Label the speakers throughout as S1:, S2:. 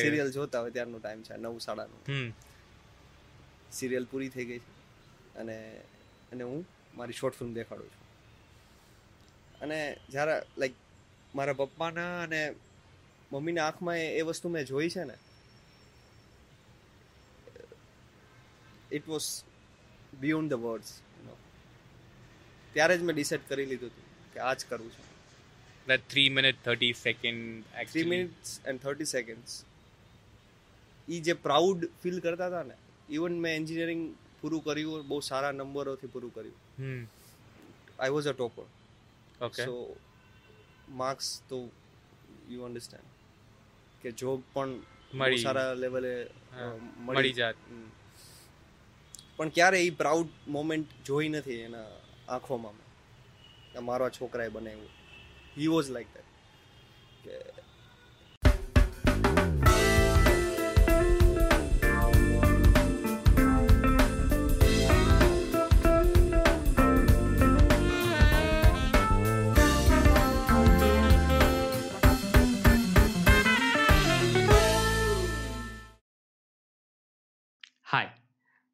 S1: Serial જોતા હોય ત્યારનો time છે નવ
S2: હમ.
S1: સિરિયલ પૂરી થઈ ગઈ છે. અને અને હું મારી શોર્ટ ફિલ્મ દેખાડું છું. અને જ્યારે લાઈક મારા પપ્પાના અને મમ્મીના આંખમાં એ- વસ્તુ મેં જોઈ છે ને it was beyond the words ત્યારે જ મેં ડિસાઇડ કરી લીધું હતું કે આ જ કરવું છે.
S2: That 3 minute 30 second actually.
S1: Minutes and thirty seconds એ જે પ્રાઉડ ફીલ કરતા હતા ને ઇવન મેં એન્જિનિયરિંગ પૂરું કર્યું બહુ સારા નંબરોથી પૂરું કર્યું. I was a topper
S2: okay
S1: so marks તો યુ અન્ડરસ્ટેન્ડ કે જોબ પણ
S2: મળી.
S1: સારા લેવલે
S2: મળી. જાત.
S1: પણ ક્યારે એ પ્રાઉડ મોમેન્ટ જોઈ નથી એના આંખોમાં. મારો છોકરાએ બનાવ્યું. હી વોઝ લાઈક દેટ કે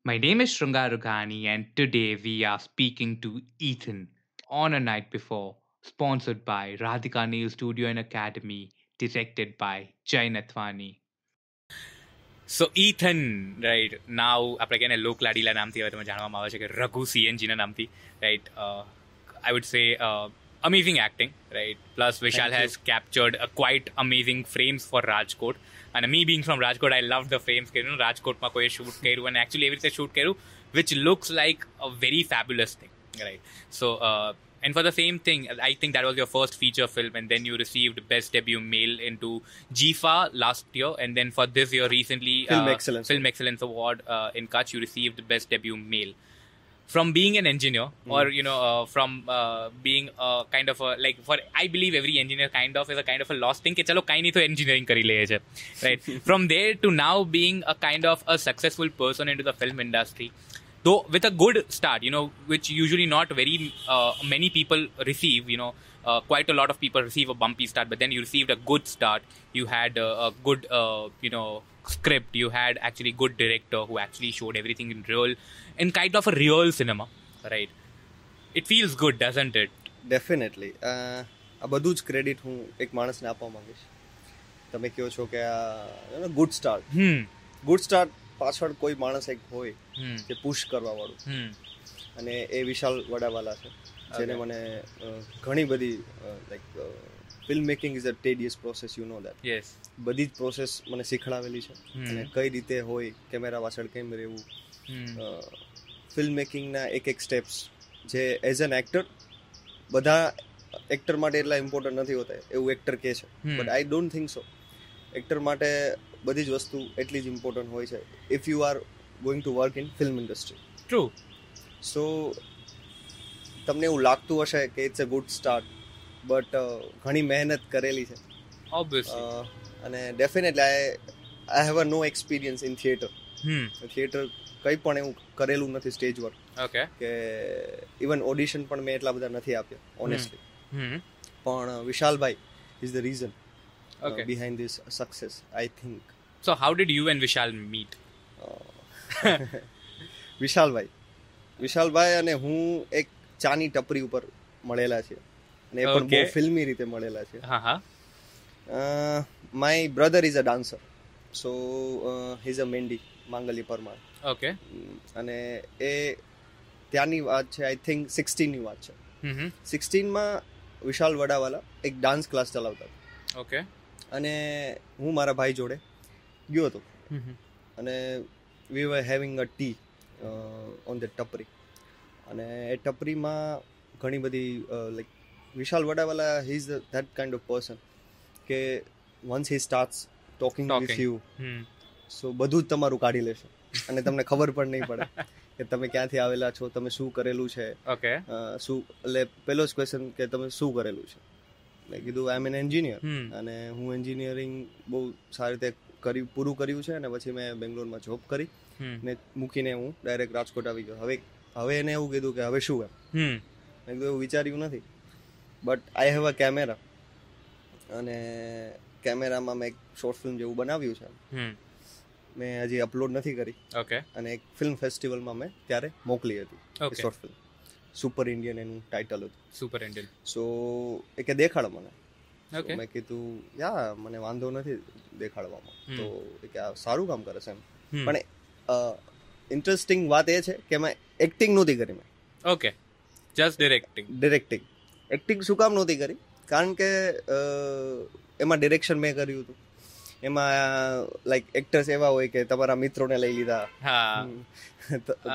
S2: my name is Shrungar Rughani, and today we are speaking to Ethan on a night before, sponsored by Radhika Neil Studio and Academy, directed by Jay Nathwani. So Ethan right now આપણે કહીએ ને લોક લાડીલા નામથી હવે તમે જાણવામાં આવે છે કે રઘુ સીએનજીના નામથી right I would say amazing acting, right?
S1: Plus, Vishal
S2: has captured a quite amazing frames for Rajkot. And me being from Rajkot, I love the frames. You know, Rajkot ma koi shoot hmm. keru and actually every se shoot keru, which looks like a very fabulous thing, right? So, uh, and for the same thing, I think that was your first feature film, and then you received Best Debut Male into GIFA last year, and then for this year recently,
S1: Film
S2: uh,
S1: Excellence
S2: Film Excellence Award uh, in Kutch, you received Best Debut Male from being an engineer hmm. or you know uh, from uh, being a kind of a like for i believe every engineer kind of is a kind of a lost thing chalo to engineering kari right? From there to now being a kind of a successful person into the film industry though with a good start, you know, which usually not very uh, many people receive. You know, uh, quite a lot of people receive a bumpy start, but then you received a good start. You had uh, a good, uh, you know, script. You had actually good director who actually showed everything in real, in kind of a real cinema, right? It feels good, doesn't it?
S1: Definitely આ બધું જ credit હું એક માણસને આપવા માંગીશ તમે કહો છો કે આ good start
S2: Hmm.
S1: Good start પાછળ કોઈ માણસ એક હોય. જે પુશ કરવા વાળું. અને એ વિશાલ વડાવાલા છે જેને મને ઘણી બધી like film making is a tedious process you know that
S2: yes
S1: બધી જ પ્રોસેસ મને શીખડાવેલી છે. અને કઈ રીતે હોય કેમેરા પાછળ કેમ રહેવું. ફિલ્મ મેકિંગના એક એક સ્ટેપ્સ જે એઝ એન એક્ટર બધા એક્ટર માટે એટલા ઇમ્પોર્ટન્ટ નથી હોતા એવું એક્ટર કહે છે. But I don't think so actor માટે બધી જ વસ્તુ એટલી જ ઇમ્પોર્ટન્ટ હોય છે if you are going to work in film industry
S2: true
S1: so તમને એવું લાગતું હશે કે it's a good start but ઘણી મહેનત કરેલી છે. અને definitely I I have a no experience in
S2: theatre.
S1: Theatre કંઈ પણ એવું કરેલું નથી સ્ટેજ વર્ક
S2: ઓકે
S1: કે ઇવન ઓડિશન પણ મેં એટલા બધા નથી આપ્યા ઓનેસ્ટલી. પણ વિશાલભાઈ is the reason
S2: Okay.
S1: behind this success I think.
S2: So how did you and Vishal meet?
S1: વિશાલભાઈ વિશાલભાઈ અને હું એક ચાની ટપરી ઉપર મળેલા છે અને એ પણ બહુ ફિલ્મી રીતે મળેલા છે
S2: હા.
S1: My brother is a dancer so is a Mandy Mangli Parmar
S2: okay
S1: અને એ ત્યાંની વાત છે આઈ થિંક સિક્સટીનની વાત છે. સિક્સટીનમાં વિશાલ વડાવાલા એક ડાન્સ ક્લાસ ચલાવતા
S2: Okay.
S1: અને હું મારા ભાઈ જોડે ગયો હતો. અને we were having a tea on the tapri અને એ ટપરીમાં ઘણી બધી like Vishal Vadawala he is that kind of person કે once he starts
S2: talking
S1: with.
S2: You.
S1: So બધું જ તમારું કાઢી લેશે અને તમને ખબર પણ નહીં પડે કે તમે ક્યાંથી આવેલા છો તમે શું કરેલું છે ઓકે શું એટલે પહેલો જ ક્વેશ્ચન કે તમે શું કરેલું છે મેં કીધું I am an engineer
S2: Hmm.
S1: અને હું એન્જિનિયરિંગ બહુ સારી રીતે કરી પૂરું કર્યું છે અને પછી મેં બેંગ્લોરમાં જોબ કરી.
S2: Hmm.
S1: ને મૂકીને હું ડાયરેક્ટ રાજકોટ આવી ગયો. હવે હવે એને એવું કીધું કે હવે શું એમ?
S2: Hmm.
S1: મેં કીધું એવું વિચાર્યું નથી. But I have a camera અને કેમેરામાં મેં એક શોર્ટ ફિલ્મ જેવું બનાવ્યું છે. મેં હજી અપલોડ નથી કરી.
S2: ઓકે
S1: અને એક ફિલ્મ ફેસ્ટિવલમાં મેં ત્યારે મોકલી હતી. શોર્ટ ફિલ્મ સુપર ઇન્ડિયન એનું ટાઇટલ હતું.
S2: સુપર ઇન્ડિયન
S1: સો એ કે દેખાડ મને.
S2: ઓકે
S1: મેં કીધું યા મને વાંધો નથી દેખાડવામાં. તો એ કે આ સારું કામ કરે છે એમ. પણ ઇન્ટરેસ્ટિંગ વાત એ છે કે મેં એક્ટિંગ નહોતી કરી મેં.
S2: Okay just directing
S1: directing acting શું કામ નહોતી કરી? કારણ કે એમાં ડિરેક્શન મેં કર્યું હતું. એમાં લાઈક એક્ટર્સ એવા હોય કે તમારા મિત્રોને લઈ લીધા.
S2: હા.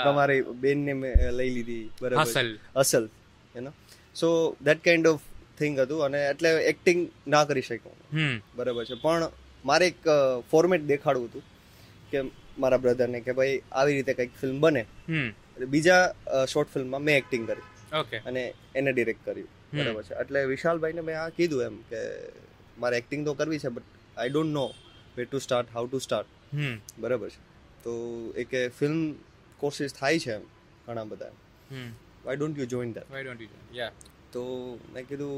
S1: તમારી બેનને લઈ લીધી બરાબર.
S2: અસલ
S1: અસલ નો so that kind of thing હતું અને એટલે એક્ટિંગ ના કરી શક્યો. બરાબર છે. પણ મારે એક ફોર્મેટ દેખાડવું હતું કે મારા બ્રધરને કે ભાઈ આવી રીતે કંઈક ફિલ્મ બને. બીજા શોર્ટ ફિલ્મમાં મેં એક્ટિંગ કરી.
S2: ઓકે
S1: અને એને ડિરેક્ટ કર્યું. બરાબર છે. એટલે વિશાલભાઈને મેં આ કીધું એમ કે મારે એક્ટિંગ તો કરવી છે but I don't know way to start how to
S2: start
S1: બરાબર છે. તો એક ફિલ્મ કોર્સિસ થાય છે ઘણા બધા. Why don't you join that
S2: why don't you yeah
S1: તો મેં કીધું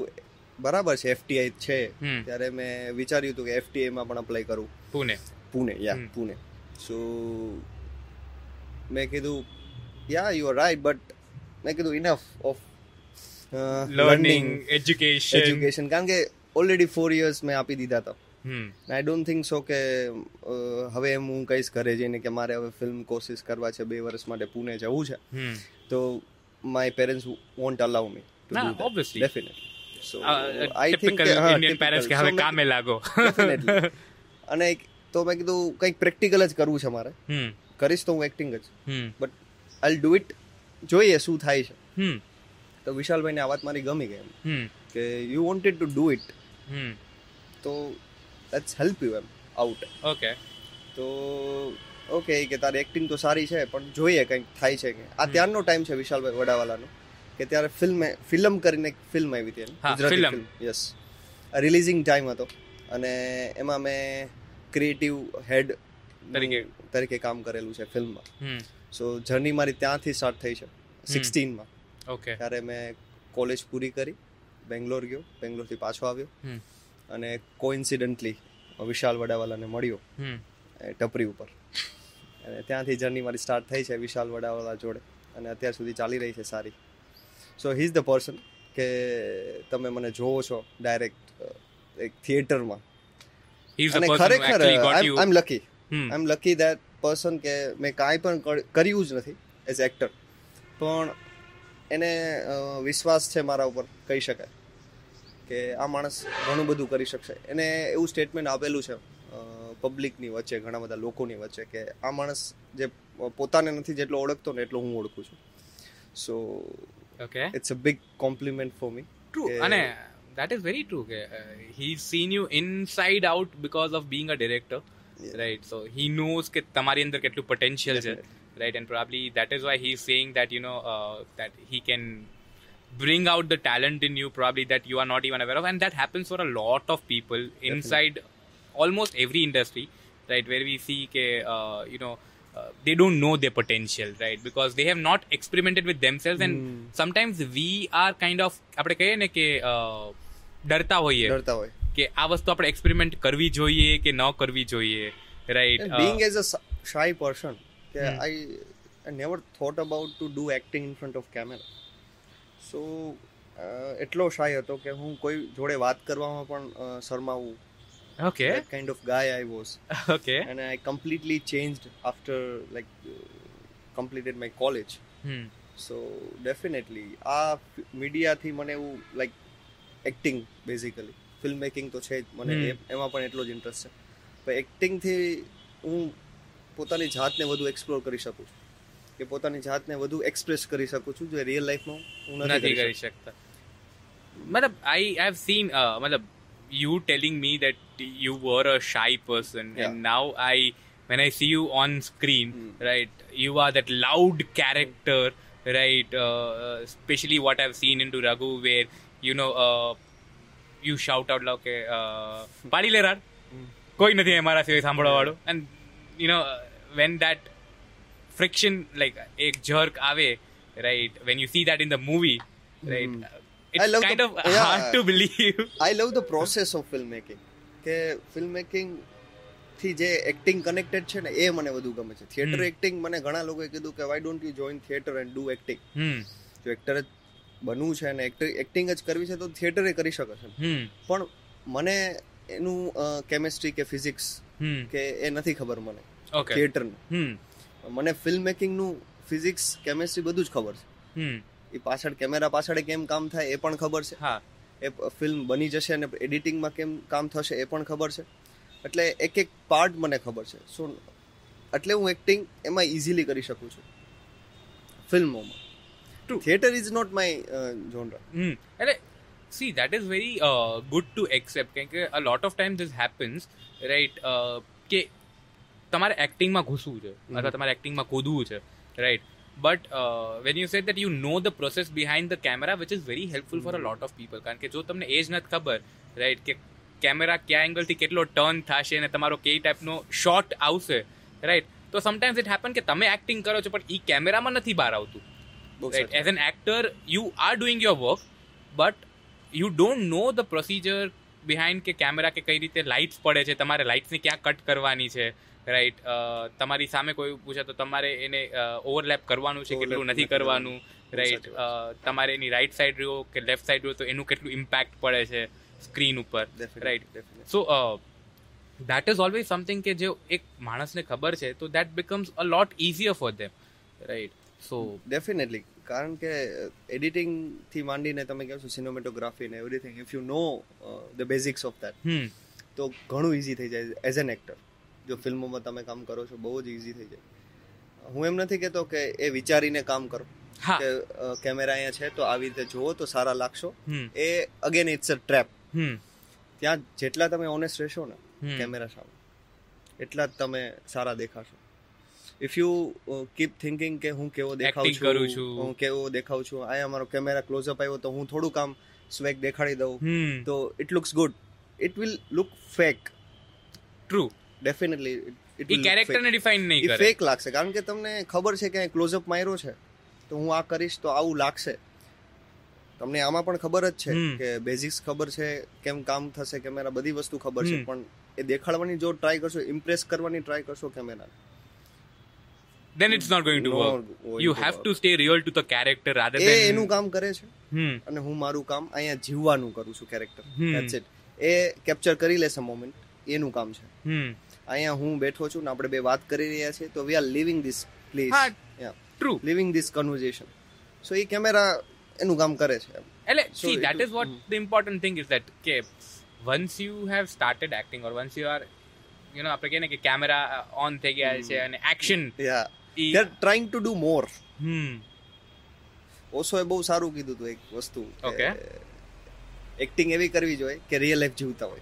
S1: બરાબર છે એફટીઆઈ છે. ત્યારે મેં વિચાર્યું હતું કે એફટીઆઈમાં પણ અપ્લાય કરું.
S2: પુણે.
S1: પુણે યા. પુણે. સો મેં કીધું yeah you are right but મેં કીધું enough of
S2: learning education
S1: education કારણ કે ઓલરેડી ફોર યર્સ મેં આપી દીધા હતા આઈ ડોન્ટ થિંક સો કે હવે એમ હું કહીશ ઘરે જઈને કે મારે હવે ફિલ્મ કોશિશ કરવા છે બે વર્ષ માટે પુણે જવું છે. તો my parents
S2: won't
S1: allow me
S2: to
S1: that definitely so I
S2: think Indian parents કે હવે કામે લાગો.
S1: અને તો મેં કીધું કંઈક પ્રેક્ટિકલ જ કરવું છે મારે.
S2: હમ.
S1: કરીશ તો હું એક્ટિંગ જ. બટ આઈ ડુ ઇટ જોઈએ શું થાય છે.
S2: હમ.
S1: તો વિશાલભાઈને આ વાત મારી ગમી ગઈ કે you wanted to do it
S2: hmm.
S1: તો let's help you them out
S2: okay
S1: તો ઓકે કે તારી એક્ટિંગ તો સારી છે પણ જોઈએ કંઈક થાય છે કે આ ત્યારનો ટાઈમ છે વિશાલભાઈ વડાવાલાનો કે ત્યારે ફિલ્મ ફિલ્મ કરીને એક ફિલ્મ આવી હતી Gujarati film yes releasing time હતો. અને એમાં મેં ક્રિએટિવ હેડ
S2: તરીકે.
S1: તરીકે કામ કરેલું છે ફિલ્મમાં સો જર્ની મારી ત્યાંથી સ્ટાર્ટ થઈ છે. સિક્સટીનમાં
S2: ઓકે
S1: ત્યારે મેં કોલેજ પૂરી કરી બેંગ્લોર ગયો બેંગ્લોરથી પાછો આવ્યો. અને કોઇન્સિડન્ટલી વિશાલ વડાવાલાને મળ્યો ટપરી ઉપર. અને ત્યાંથી જર્ની મારી સ્ટાર્ટ થઈ છે વિશાલ વડાવાલા જોડે. અને અત્યાર સુધી ચાલી રહી છે સારી. So he is the person કે તમે મને જોવો છો ડાયરેક્ટ એક થિયેટરમાં અને ખરેખર I am
S2: lucky
S1: I am lucky that person કે મેં કાંઈ પણ કર્યું જ નથી એઝ એક્ટર પણ એને વિશ્વાસ છે મારા ઉપર કહી શકાય. કે આ માણસ ઘણું બધું કરી શકશે એને એવું સ્ટેટમેન્ટ આપેલું છે પબ્લિકની વચ્ચે ઘણા બધા લોકોની વચ્ચે કે આ માણસ જે પોતાને નથી જેટલો ઓળખતો ને એટલો હું ઓળખું છું so
S2: okay
S1: it's a big compliment for me
S2: true અને that is very true કે uh, seen you inside out because of being a director
S1: Yeah.
S2: right so he knows કે તમારી અંદર કેટલું potential છે and probably that is why he's saying that you know uh, that he can bring out the talent in you probably that you are not even aware of and that happens for a lot of people inside almost every industry right where we see ke, uh, you know uh, they don't know their potential right because they have not experimented with themselves and
S1: Hmm.
S2: sometimes we are kind of આપણે કહીએ ને કે uh, ડરતા હોઈએ
S1: ડરતા હોય
S2: કે આ વસ્તુ આપણે એક્સપેરિમેન્ટ કરવી જોઈએ કે ન કરવી જોઈએ right
S1: being as a shy person કે
S2: Hmm.
S1: I I never thought about to do acting in front so એટલો શાય હતો કે હું કોઈ જોડે વાત કરવામાં પણ શરમાવું. Okay kind of guy I was
S2: okay
S1: and I completely changed after like completed my college so definitely આ મીડિયાથી મને એવું like acting basically film making તો છે જ. મને એમાં પણ એટલો જ ઇન્ટરેસ્ટ છે. પણ એક્ટિંગથી હું પોતાની જાતને વધુ એક્સપ્લોર કરી શકું છું. કે પોતાની જાતને વધુ એક્સપ્રેસ કરી શકું છું જે રિયલ લાઈફમાં હું
S2: નથી કરી શકતા મતલબ આઈ હેવ સીન મતલબ you were a shy person
S1: Yeah.
S2: and now i when i see you on screen
S1: Hmm.
S2: right you are that loud character right uh, uh, especially what i've seen into raghu where you know uh, you shout out like uh, પાડી લે રાડ કોઈ નથી અમારા સિવાય સાંભળવા વાળો you know uh, when that friction like એક jerk આવે right when you see that in the movie right
S1: Hmm.
S2: uh, it's
S1: I love
S2: kind
S1: the-
S2: of
S1: yeah.
S2: hard to believe.
S1: I love the process of film making કે film મેકિંગથી જે acting connected છે ને એ મને વધુ ગમે છે. Theatre acting મને ઘણા લોકોએ કીધું કે why don't you join theatre and do
S2: acting
S1: જો એક્ટર જ બનવું છે અને એક્ટર એક્ટિંગ જ કરવી છે તો થિયેટરે કરી શકે છે.
S2: હમ
S1: પણ મને એનું કેમેસ્ટ્રી કે ફિઝિક્સ
S2: હમ
S1: કે એ નથી ખબર મને. થિયેટરનું મને ફિલ્મ મેકિંગનું ફિઝિક્સ કેમેસ્ટ્રી બધું જ ખબર છે.
S2: હમ.
S1: એ પાછળ કેમેરા પાછળ કેમ કામ થાય એ પણ ખબર છે.
S2: હા.
S1: એ ફિલ્મ બની જશે અને એડિટિંગમાં કેમ કામ થશે એ પણ ખબર છે. એટલે એક એક પાર્ટ મને ખબર છે. સો એટલે હું એક્ટિંગ એમાં ઇઝીલી કરી શકું છું. ફિલ્મોમાં
S2: to
S1: theatre is not my genre
S2: hmm. એટલે see that is very good to accept કેમ કે a lot of time this happens right કે તમારે એક્ટિંગમાં ઘૂસવું છે અથવા તમારે એક્ટિંગમાં કૂદવું છે right but when you set that you know the process behind the camera which is very helpful for a lot of people કારણ કે જો તમને એ જ નથી ખબર રાઈટ કે કેમેરા કયા એંગલથી કેટલો ટર્ન થશે અને તમારો કઈ ટાઈપનો શોટ આવશે રાઈટ તો સમટાઈમ્સ ઇટ હેપન કે તમે એક્ટિંગ કરો છો પણ એ કેમેરામાં નથી બહાર આવતું. Right as an actor you are doing your work but you don't know the procedure behind કે કેમેરા કે કઈ રીતે લાઇટ્સ પડે છે તમારે લાઇટ્સને ક્યાં કટ કરવાની છે રાઈટ તમારી સામે કોઈ પૂછે તો તમારે એને ઓવરલેપ કરવાનું છે કેટલું નથી કરવાનું? રાઈટ તમારે એની રાઈટ સાઈડ રહ્યો કે લેફ્ટ સાઈડ રહ્યો તો એનું કેટલું ઇમ્પેક્ટ પડે છે સ્ક્રીન ઉપર?
S1: Right
S2: so that is always something કે જે એક માણસને ખબર છે તો that becomes a lot easier for them right so
S1: definitely કારણ કે એડિટિંગથી માંડીને તમે કહો છો સિનેમેટોગ્રાફી ને everything if you know the basics of
S2: that
S1: તો ઘણું ઇઝી થઈ જાય એઝ એન એક્ટર જો ફિલ્મોમાં તમે કામ કરો છો બહુ જ ઇઝી થઈ જાય. હું એમ નથી કહેતો કે એ વિચારીને કામ કરો. કે કેમેરા અહીંયા છે તો આવી રીતે જુઓ તો સારા લાગશો. એ અગેન ઇટ્સ અ ટ્રેપ ત્યાં જેટલા તમે ઓનેસ્ટ રહેશો ને કેમેરા સામે એટલા જ તમે સારા દેખાશો. ઇફ યુ કીપ થિંકિંગ કે હું કેવો દેખાઉં
S2: છું.
S1: હું કેવો દેખાઉં છું અહીંયા મારો કેમેરા ક્લોઝઅપ આવ્યો તો હું થોડું કામ સ્વેગ દેખાડી દઉં. તો it looks good it will look fake
S2: true
S1: definitely
S2: એ કેરેક્ટરને ડિફાઇન નહીં કરે.
S1: ફેક લાગશે. કારણ કે તમને ખબર છે કે ક્લોઝઅપ માર્યો છે. તો હું આ કરીશ તો આવું લાગશે. તમને આમાં પણ ખબર જ છે કે બેઝિક્સ ખબર છે કેમ કામ થશે કેમેરા બધી વસ્તુ ખબર છે. પણ એ દેખાડવાની જો ટ્રાય કરશો ઇમ્પ્રેસ કરવાની ટ્રાય કરશો camera
S2: then it's not going to
S1: No
S2: work.
S1: going
S2: you
S1: to
S2: have
S1: work.
S2: to stay real to the character rather
S1: એ
S2: than
S1: એનું કામ કરે છે. અને હું મારું કામ અહીંયા જીવવાનું કરું છું કેરેક્ટર ધેટ્સ ઇટ એ કેપ્ચર કરી લેશે મોમેન્ટ એનું કામ છે. અહીંયા હું બેઠો છું ને આપણે બે વાત કરી રહ્યા છીએ તો we are living this
S2: place true
S1: living this conversation so A camera એનું કામ કરે છે.
S2: એટલે see that is what the important thing is that કે once you have started acting or once you are you know આપણે કહીએ ને કે કેમેરા ઓન થઈ ગયા છે અને action
S1: yeah are trying to do more.
S2: Hmm.
S1: ઓશોએ બહુ સારું કીધું હતું એક વસ્તુ
S2: ઓકે
S1: એક્ટિંગ એવી કરવી જોઈએ કે રિયલ લાઈફ જીવતા હોય.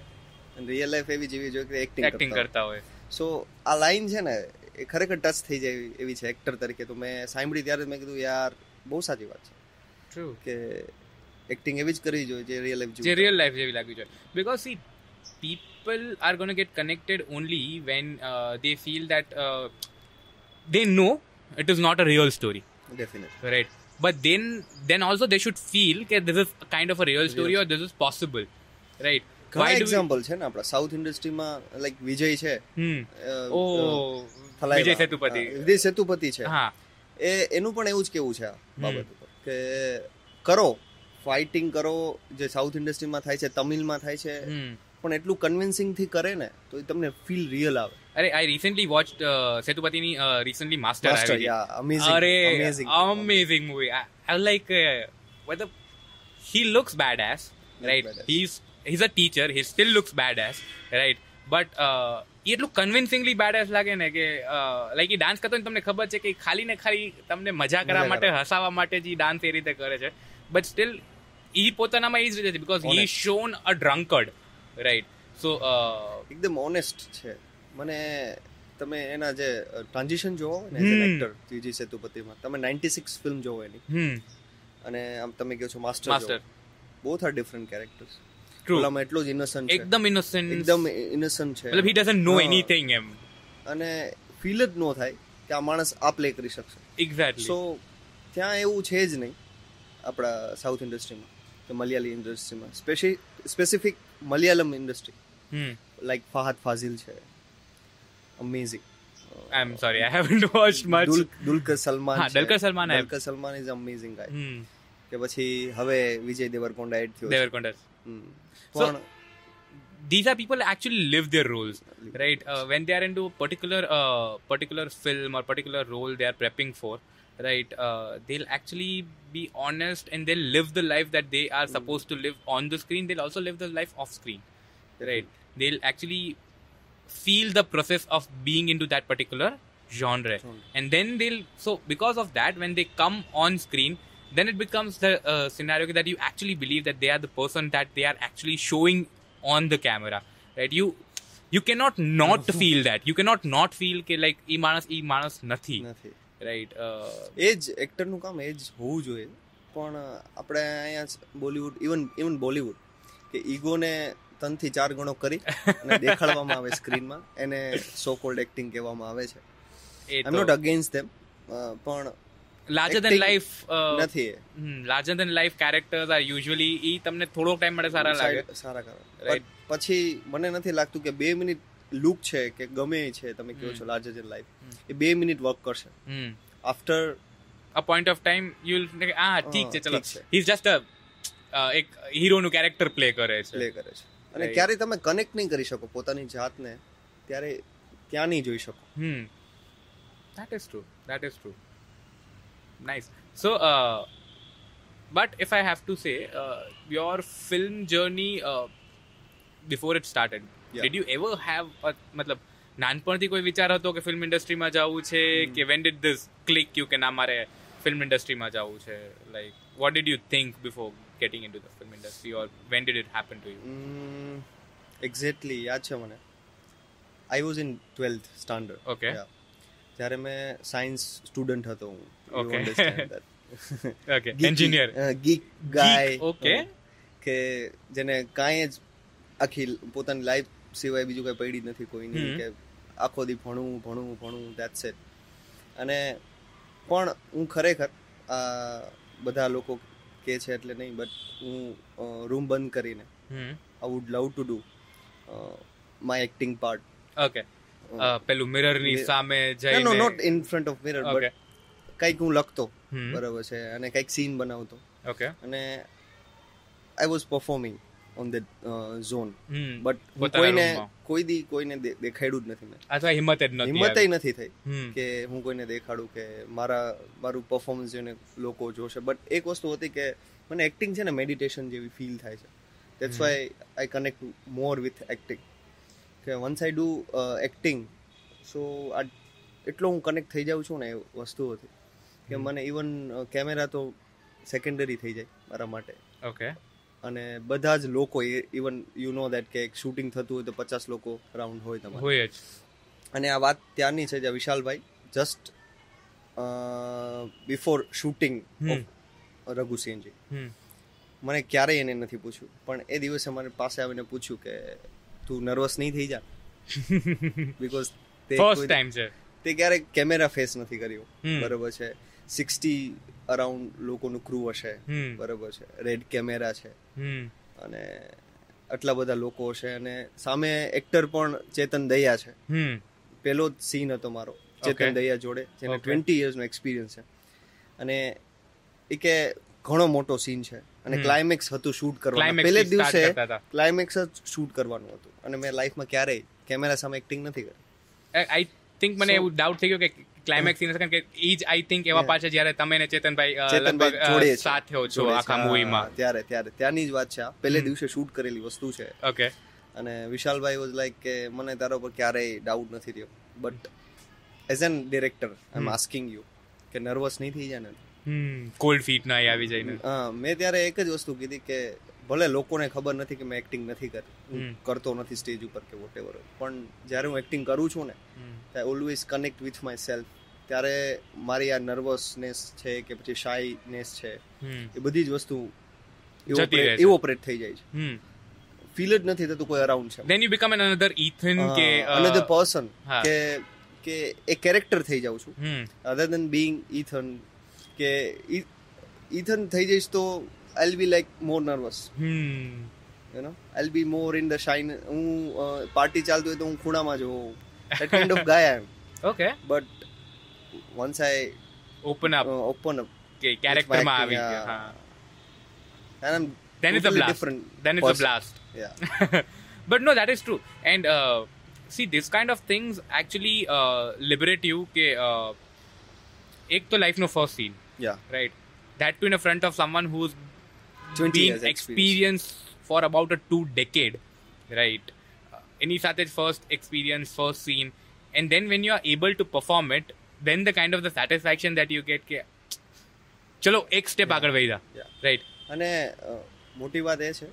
S1: રિયલ લાઈફ એવી જીવવી જોઈએ કે એક્ટિંગ
S2: એક્ટિંગ કરતા હોય
S1: સો આ લાઈન છે ને એ ખરેખર ટચ થઈ જાય એવી- છે એક્ટર તરીકે તો મેં સાંભળી ત્યારે મેં કીધું યાર બહુ સાચી વાત છે
S2: ટ્રુ
S1: કે એક્ટિંગ એવી જ કરવી જોઈએ જે રિયલ લાઈફ
S2: જે રિયલ લાઈફ જેવી લાગવી જોઈએ because see to get connected only when uh, they feel that uh, they know it is not a real story
S1: definitely
S2: right but then then also they should feel that this is kind of a real story or this is possible right
S1: ઘણા example છે ને આપણા. South ઇન્ડસ્ટ્રીમાં like વિજય છે. થલાઈવા.
S2: વિજય સેતુપતિ.
S1: વિજય સેતુપતિ છે.
S2: હા.
S1: એ એનું પણ એવું જ કેવું છે આ બાબત ઉપર કે કરો ફાઇટિંગ કરો જે સાઉથ ઇન્ડસ્ટ્રીમાં થાય છે તમિલમાં થાય છે. પણ એટલું કન્વિન્સિંગથી કરે ને તો એ તમને ફીલ રિયલ આવે.
S2: અરે આઈ રિસેન્ટલી વોચ સેતુપતિની રિસેન્ટલી માસ્ટર આવી
S1: અમેઝિંગ
S2: અરે
S1: અમેઝિંગ
S2: મૂવી આઈ લાઈક મતલબ he looks bad ass right he
S1: badass.
S2: He's અ a teacher. He still looks badass right? But uh, એ એટલું કન્વિન્સિંગલી બેડેસ લાગે ને કે લાઈક એ ડાન્સ કરતો ને તમને ખબર છે કે ખાલી ને ખાલી તમને મજા કરવા માટે. હસાવવા માટે જ ડાન્સ એ રીતે કરે છે. બટ સ્ટીલ ઈ પોતાનામાં એ જ રીતે છે because
S1: he
S2: shown a drunkard right so
S1: એકદમ ઓનેસ્ટ છે. મને તમે એના જે ટ્રાન્ઝિશન જોવો ને એઝ. એક્ટર ત્રીજી સેતુપતિમાં તમે 96 ફિલ્મ જોવો એની. અને આમ તમે કહો છો Master
S2: Master
S1: both are different characters
S2: true
S1: ઓલામાં એટલો જ ઇનોસન્ટ છે.
S2: એકદમ ઇનોસન્ટ
S1: એકદમ ઇનોસન્ટ છે.
S2: મતલબ હી ડઝન્ટ નો એનીથિંગ એમ.
S1: અને ફીલ જ નો થાય કે આ માણસ આ પ્લે કરી શકશે.
S2: એક્ઝેક્ટલી
S1: સો ત્યાં એવું છે જ નહીં આપણા સાઉથ ઇન્ડસ્ટ્રીમાં કે મલયાલી ઇન્ડસ્ટ્રીમાં specific Malayalam industry
S2: hmm.
S1: Like Fahadh Faasil છે. Amazing
S2: I am sorry I haven't watched much
S1: Dulquer Salmaan
S2: હા,
S1: છે.
S2: Dulquer Salmaan I-
S1: Dulquer Salmaan is amazing guy
S2: Hmm.
S1: કે પછી હવે વિજય દેવરકોંડા એડ થયો છે. Hmm.
S2: So these are people actually live their roles, right? Uh, when they are into a particular uh, particular film or particular role they are prepping for, right? Uh, they'll actually be honest and they'll live the life that they are mm. supposed to live on the screen. They'll also live the life off screen, right? They'll actually feel the process of being into that particular genre.
S1: genre.
S2: and then they'll so because of that when they come on screen then it becomes the uh, scenario that you actually believe that they are the person that they are actually showing on the camera right you you cannot not feel that you cannot not feel કે like ઈ માણસ ઈ માણસ નથી
S1: નથી
S2: right uh,
S1: એ જ એક્ટરનું કામ એ જ હોવું જોઈએ પણ આપણે અહીંયા બોલિવૂડ ઇવન ઇવન બોલિવૂડ કે ઈગોને ત્રણથી ચાર ગણો કરી અને દેખાડવામાં આવે સ્ક્રીનમાં એને સો કોલ્ડ એક્ટિંગ કહેવામાં આવે છે
S2: એ
S1: આઈ નોટ અગેન્સ્ટ ધેમ પણ
S2: લાર્જર
S1: ધેન
S2: લાઈફ
S1: નથી.
S2: Larger than life characters are usually ઈ તમને થોડોક ટાઈમ માટે સારા લાગે.
S1: સારા
S2: કરે.
S1: પછી મને નથી લાગતું કે બે મિનિટ લુક છે કે ગમે છે તમે કહો છો લાર્જર ધેન લાઈફ એ બે મિનિટ વર્ક કરશે. After
S2: a point of time you will આ ઠીક છે ચલો. હી ઇઝ જસ્ટ અ એક હીરોનું કેરેક્ટર પ્લે કરે છે.
S1: પ્લે કરે છે. અને. ક્યારે તમે કનેક્ટ નહીં કરી શકો પોતાની જાતને ત્યારે ત્યાં નહીં જોઈ શકો?
S2: હમ. That is true that is true. Nice. So, uh, but if I have to say, uh, your film journey uh, before it started,
S1: Yeah.
S2: did you ever have a મતલબ નાનપણથી કોઈ વિચાર હતો કે ફિલ્મ ઇન્ડસ્ટ્રીમાં જવું છે કે when did this click you કે ના મારે ફિલ્મ ઇન્ડસ્ટ્રીમાં જવું છે? Like what did you think before getting into the film industry or when did it happen to you
S1: exactly યાદ છે મને I was in twelfth standard
S2: Okay.
S1: જ્યારે મેં સાયન્સ સ્ટુડન્ટ હતો હું.
S2: Okay engineer
S1: geek guy
S2: okay
S1: કે જેને કાંઈ જ આખી પોતાની લાઈફ સિવાય બીજું કંઈ પડી નથી કોઈની. કે આખો દી ભણવું ભણવું ભણવું દેટ્સ ઇટ અને પણ હું ખરેખર આ બધા લોકો કે છે એટલે નહીં બટ હું રૂમ બંધ કરીને I would love to do my acting part
S2: okay પેલું
S1: મિરરની
S2: સામે જઈને
S1: no not in front of
S2: mirror
S1: but કંઈક હું લખતો બરાબર છે અને કંઈક સીન બનાવતો.
S2: ઓકે
S1: અને I was performing on
S2: the
S1: zone
S2: but
S1: કોઈને કોઈ દી કોઈને દેખાડ્યું જ નથી મેં.
S2: અથવા હિંમત જ નથી
S1: હિંમત. નથી થઈ કે હું કોઈને દેખાડું કે મારા મારું પરફોર્મન્સ જોઈને લોકો જોશે. બટ એક વસ્તુ હતી કે મને એક્ટિંગ છે ને મેડિટેશન જેવી ફીલ થાય છે. That's why I connect more with acting કે once I do acting so આ એટલો હું કનેક્ટ થઈ જાઉં છું ને એ વસ્તુઓથી. કે મને ઇવન કેમેરા તો સેકન્ડરી થઈ જાય મારા માટે.
S2: ઓકે
S1: અને બધા જ લોકો ઇવન યુ નો દેટ કે એક શૂટિંગ થતું હોય તો પચાસ લોકો રાઉન્ડ હોય તમારે.
S2: હોય જ.
S1: અને આ વાત ત્યારની છે જે વિશાલભાઈ just before shooting
S2: hmm.
S1: Raghusinghji
S2: hmm.
S1: મને ક્યારેય એને નથી પૂછ્યું. પણ એ દિવસે મને પાસે આવીને પૂછ્યું કે તું નર્વસ નહીં થઈ જા. બીકોઝ
S2: ફર્સ્ટ ટાઈમ છે.
S1: તે ક્યારે કેમેરા ફેસ નથી કર્યો. બરોબર છે. સિક્સટી અરાઉન્ડ લોકોનું ક્રૂ હશે. બરોબર છે. રેડ કેમેરા છે.
S2: હમ.
S1: અને આટલા બધા લોકો છે અને સામે એક્ટર પણ ચેતન દયા છે.
S2: હમ.
S1: પેલો જ સીન હતો મારો. ચેતન દયા જોડે જેને ટ્વેન્ટી યર્સનો એક્સપિરિયન્સ છે. અને એ કે ઘણો મોટો સીન છે. અને ક્લાઇમેક્સ હતું શૂટ કરવાનું. પહેલે દિવસે ક્લાઇમેક્સ જ શૂટ કરવાનું હતું. અને મેં લાઈફમાં ક્યારેય કેમેરા સામે એક્ટિંગ નથી કરી.
S2: આઈ થિંક મને એવું ડાઉટ થઈ ગયો કે ક્લાઇમેક્સ સીન કારણ કે ઈ જ આઈ થિંક એવા. પાછા જ્યારે તમે ને ચેતનભાઈ. સાથે હો છો આખા મૂવીમાં
S1: ત્યારે ત્યારે. ત્યાંની જ વાત છે. પહેલે દિવસે શૂટ કરેલી વસ્તુ છે.
S2: ઓકે
S1: અને વિશાલભાઈ વોઝ લાઈક કે મને તારા પર ક્યારેય ડાઉટ નથી થયો. But as an director I
S2: am
S1: asking you કે નર્વસ નહીં થઈ જાય ને?
S2: કોલ્ડ ફીટ ના આવી જઈને.
S1: હા મેં ત્યારે એક જ વસ્તુ કીધી કે ભલે લોકોને ખબર નથી કે મેં એક્ટિંગ નથી
S2: કરતી
S1: કરતો નથી સ્ટેજ ઉપર કે વોટ એવર પણ જ્યારે હું એક્ટિંગ કરું છું ને. I always connect with myself ત્યારે મારી આ નર્વસનેસ છે કે પછી શાયનેસ છે
S2: હમ.
S1: એ બધી જ વસ્તુ ઇવોપરેટ થઈ જાય છે. ફીલ જ નથી થતું કોઈ અરાઉન્ડ છે.
S2: Then you become an another Ethan કે
S1: અનધર પર્સન કે કે એ કેરેક્ટર થઈ જાઉં છું. અધર ધેન બિંગ ઇથન કે ઇથન થઈ જઈશ તો I be like more nervous
S2: hmm
S1: you know I'll be more in the shine હું પાર્ટી ચાલતું હોય તો હું ખૂણામાં જ હોઉં that kind of guy I am.
S2: Okay
S1: But once I
S2: open up
S1: uh, open up,
S2: કે કેરેક્ટરમાં આવી. ગયા હા
S1: and I'm
S2: then it's a blast
S1: different.
S2: then it's a
S1: person.
S2: blast
S1: Yeah.
S2: but no that is true and uh, see this kind of things actually uh, liberate you કે uh, એક તો લાઈફનો first scene
S1: Yeah.
S2: right that too in front of someone who's
S1: 20
S2: been
S1: years experience.
S2: experienced for about a two decade right Any such first experience, first scene, and then when you are able to perform it then the kind of the satisfaction that you get કે ચલો એક step આગળ વધ્યા
S1: જા
S2: right
S1: અને મોટી વાત એ છે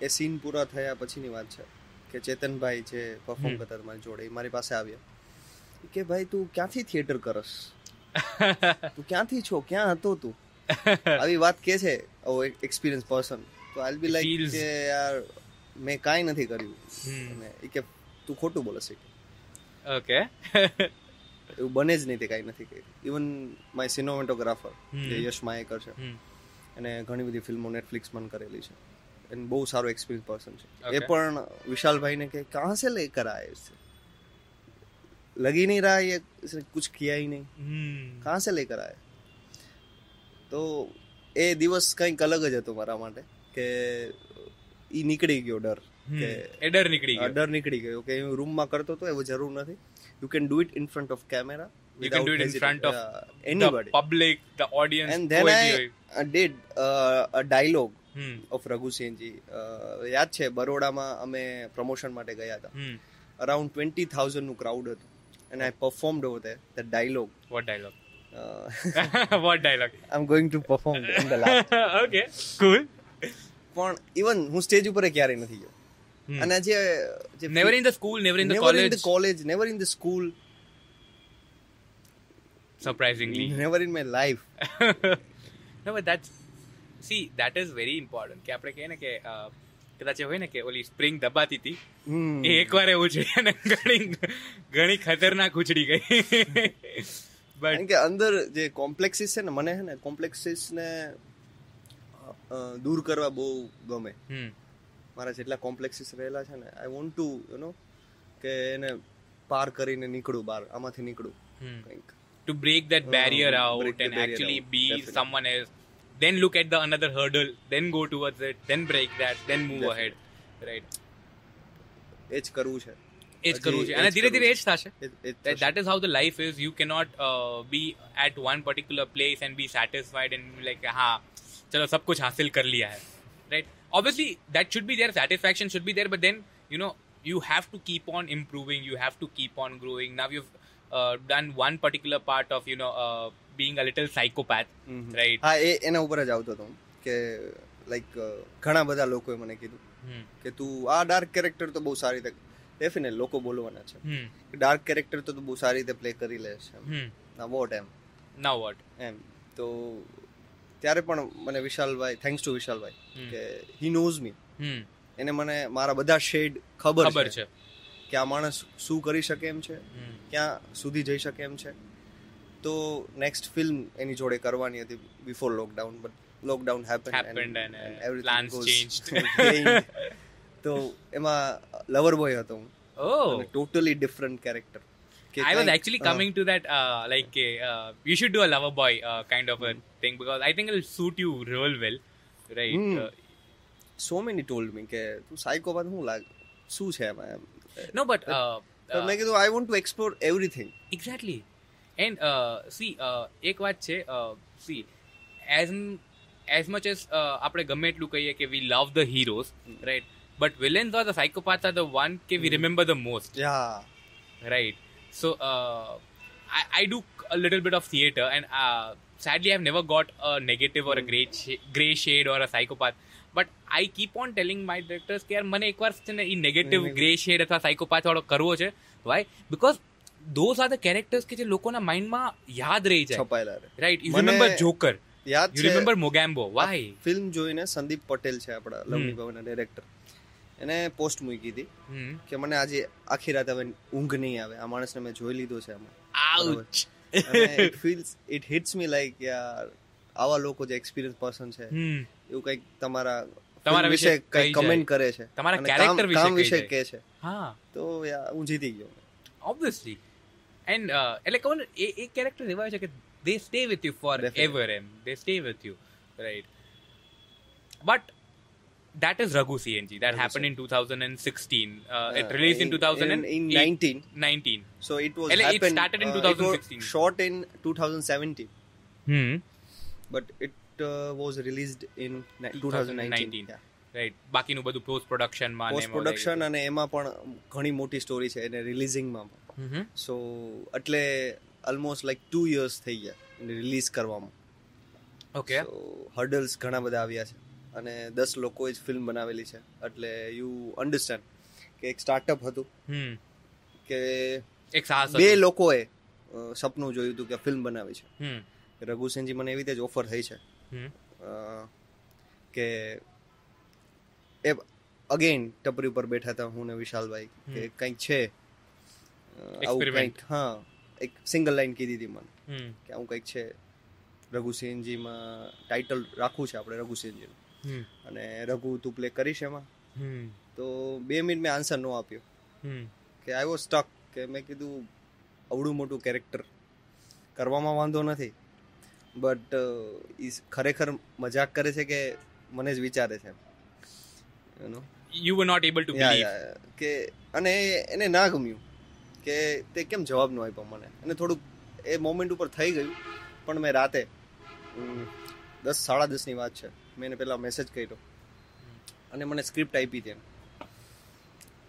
S1: એ સીન પૂરા થયા પછીની વાત છે કે ચેતનભાઈ જે પરફોર્મ કરતા હતા મારી જોડે એ મારી પાસે આવ્યા કે ભાઈ તું ક્યાંથી થિયેટર કરસ તું ક્યાંથી છો? ક્યાં હતો તું? આવી વાત કે છે એક્સપિરિયન્સ પર્સન તો આઈલ બી લાઈક કે યાર મેં કાંઈ નથી કર્યું. અને એ કે તું ખોટું બોલે છે.
S2: ઓકે.
S1: એવું બને જ નહીં તે કાંઈ નથી કર્યું. ઇવન માય સિનેમેટોગ્રાફર જે યશ માયેકર છે. અને ઘણી બધી ફિલ્મો નેટફ્લિક્સ પણ કરેલી છે. અને બહુ સારો એક્સપિરિયન્સ પર્સન છે. એ. પણ વિશાલભાઈને કે કહાં સે લેકર આયે ઇસે લગી નહીં रहा ये इसने कुछ किया ही नहीं कहाँ से लेकर आए તો એ દિવસ કંઈક અલગ જ હતો મારા માટે કે ઈ નીકળી ગયો ડર કે
S2: એ ડર નીકળી
S1: આ
S2: ગયો
S1: ડર નીકળી ગયો કે હું રૂમમાં કરતો તો એવું જરૂર નથી you can do it in front of camera
S2: You can do it in front of the
S1: anybody
S2: public, the audience.
S1: and then
S2: કોઈ બી
S1: I
S2: હોય.
S1: uh, did uh, a dialogue
S2: Hmm.
S1: of રઘુસેનજી યાદ છે બરોડામાં અમે પ્રમોશન માટે ગયા હતા
S2: Hmm.
S1: Around twenty થાઉઝન્ડનું crowd હતું અને I performed over there the dialogue
S2: What dialogue? what dialogue?
S1: I am going to perform in the last
S2: okay, cool.
S1: પણ ઇવન હું સ્ટેજ ઉપર ક્યારેય નથી ગયો
S2: Hmm.
S1: અને જે જે
S2: Never in the school, never in the
S1: never in
S2: college.
S1: the college never in the school
S2: Surprisingly.
S1: never in my life
S2: no, but that's see, that is very important. કે આપણે કહીએ ને કે અ, કદાચ હોય ને કે ઓલી સ્પ્રિંગ દબાતી હતી. એ એકવાર એવું છે અને ઘણી ઘણી ખતરનાક ઉછળી ગઈ. બટ
S1: કે અંદર જે કોમ્પ્લેક્સિસ છે ને મને છે ને કોમ્પ્લેક્સિસ ને દૂર કરવા બહુ ગમે. મારા જેટલા કોમ્પ્લેક્સિસ રહેલા છે ને I want to you know કે એને પાર કરીને નીકળું બહાર આમાંથી નીકળું કંઈક.
S2: To break that barrier out and
S1: break
S2: be someone barrier then look at the another hurdle, then go towards it, then break that, then move ahead. Right. It's
S1: karush.
S2: It's karush.
S1: And it's karush. It's.
S2: That, that is how the life is. You cannot uh, be at one particular place and be satisfied and like, ha, chalo, sab hasil kar liya hai. Right. Obviously, that should be there. Satisfaction should be there. But then, you know, you have to keep on improving. You have to keep on growing. Now you've uh, done one particular part of, you know, uh, being a little psychopath right
S1: હા એ એના ઉપર જ આવતો હતો કે like ઘણા બધા લોકોએ મને કીધું. કે તું આ ડાર્ક કેરેક્ટર તો બહુ સારી રીતે ડેફિનેટ લોકો બોલવાના છે. ડાર્ક કેરેક્ટર તો તું બહુ સારી રીતે પ્લે કરી લે છે. ના વોટ એમ
S2: ના વોટ
S1: એમ તો ત્યારે પણ મને વિશાલભાઈ થેન્ક્સ ટુ વિશાલભાઈ. કે હી નોઝ મી. એને મને મારા બધા શેડ ખબર છે કે આ માણસ શું કરી શકે એમ છે. ક્યાં સુધી જઈ શકે એમ છે તો નેક્સ્ટ ફિલ્મ એની જોડે કરવાની હતી before lockdown but
S2: lockdown happen uh,
S1: તો એમાં લવર બોય હતો હું
S2: oh
S1: totally different character
S2: I was actually coming to that, uh, like, uh, you should do a lover boy uh, kind of a thing because I think it'll suit you real well, right?
S1: Mm.
S2: Uh,
S1: so many told me that તું સાયકોપાથ શું લાગે શું છે એમાં એમ
S2: no, but uh,
S1: તો
S2: uh,
S1: મેં કીધું I want to explore everything
S2: exactly. And uh, see, uh, એક વાત છે, uh, see, as as much as uh, આપણે ગમે એટલું કહીએ કે we love the heroes, right? But villains or the psychopaths are the one કે we remember the most.
S1: Yeah
S2: right so uh, I, I do a little bit of theater and uh, sadly i've never got a negative or a gray, sh- gray shade or a psychopath but i keep on telling my directors કે યાર મને એકવાર છે ને એ negative grey shade અથવા સાયકોપાથ વાળો કરવો છે why because those are the characters કે જે લોકોના માઇન્ડમાં યાદ રહી જાય.
S1: છપાયેલા રહે.
S2: રાઈટ યુ રિમેમ્બર જોકર
S1: યાદ you
S2: remember Mogambo why
S1: film જોઈને સંદીપ પટેલ છે આપણા લવની ભવનના ડિરેક્ટર એને પોસ્ટ મૂકી હતી કે મને આજે આખી રાત હવે ઊંઘ નહીં આવે. આ માણસને મેં જોઈ લીધો છે આમાં.
S2: Ouch
S1: it feels it hits me like યાર આવા લોકો જે એક્સપિરિયન્સ પર્સન છે એવું કંઈક તમારા
S2: તમારા વિશે કંઈક
S1: કમેન્ટ કરે છે.
S2: તમારા
S1: કેરેક્ટર
S2: વિશે
S1: કામ વિશે કહે છે.
S2: હા.
S1: તો યા હું જીતી ગયો.
S2: ઓબ્વિયસલી એન્ડ એટલે કહું ને એ એક કેરેક્ટર એવા છે કે they stay with
S1: you
S2: forever M they stay with you right but that is Raghu CNG. That
S1: Raghu
S2: happened in 2016. Uh, it
S1: Uh,
S2: released in,
S1: in-
S2: 2019.
S1: in 19.
S2: 19.
S1: so it was
S2: એટલે it
S1: happened,
S2: started in
S1: uh, it was
S2: 2016.
S1: shot in 2017
S2: Hmm.
S1: but it uh, was released in ni- 2019
S2: 2019. Right બાકીનું બધું post પ્રોડક્શનમાં
S1: post production અને એમાં પણ ઘણી મોટી story છે એને રિલીઝિંગમાં પણ સો એટલે ઓલમોસ્ટ લાઈક ટુ યર્સ થઈ ગયા રિલીઝ કરવામાં.
S2: ઓકે
S1: હર્ડલ્સ ઘણા બધા આવ્યા છે. અને દસ લોકોએ જ ફિલ્મ બનાવેલી છે. એટલે યુ અન્ડરસ્ટેન્ડ કે એક સ્ટાર્ટઅપ હતું. કે
S2: એક
S1: બે લોકોએ સપનું જોયું હતું કે ફિલ્મ બનાવી છે. રઘુસેનજી મને એવી રીતે જ ઓફર થઈ છે. કે એ અગેન ટપરી ઉપર બેઠા હતા હું ને વિશાલભાઈ કે કંઈક છે. આવું કંઈક હા એક સિંગલ લાઈન કીધી હતી મને. કે આવું કંઈક છે. રઘુસિંહજીમાં ટાઇટલ રાખવું છે આપણે
S2: હમ.
S1: અને રઘુ તું પ્લે કરીશ એમાં? તો બે મિનિટ મેં આન્સર નો આપ્યો. કે આઈ વોઝ સ્ટક કે મેં કીધું અવડું મોટું કેરેક્ટર કરવામાં વાંધો નથી. બટ ઈ ખરેખર મજાક કરે છે કે મને જ વિચારે છે you
S2: to
S1: Yeah,
S2: believe.
S1: yeah, yeah. કે અને એને ના ગમ્યું. કે તે કેમ જવાબ ન આપ્યો મને? અને થોડુંક એ મોમેન્ટ ઉપર થઈ ગયું પણ મેં રાતે દસ સાડા દસની વાત છે. મેં એને પહેલાં મેસેજ કર્યો. અને મને સ્ક્રિપ્ટ આપી હતી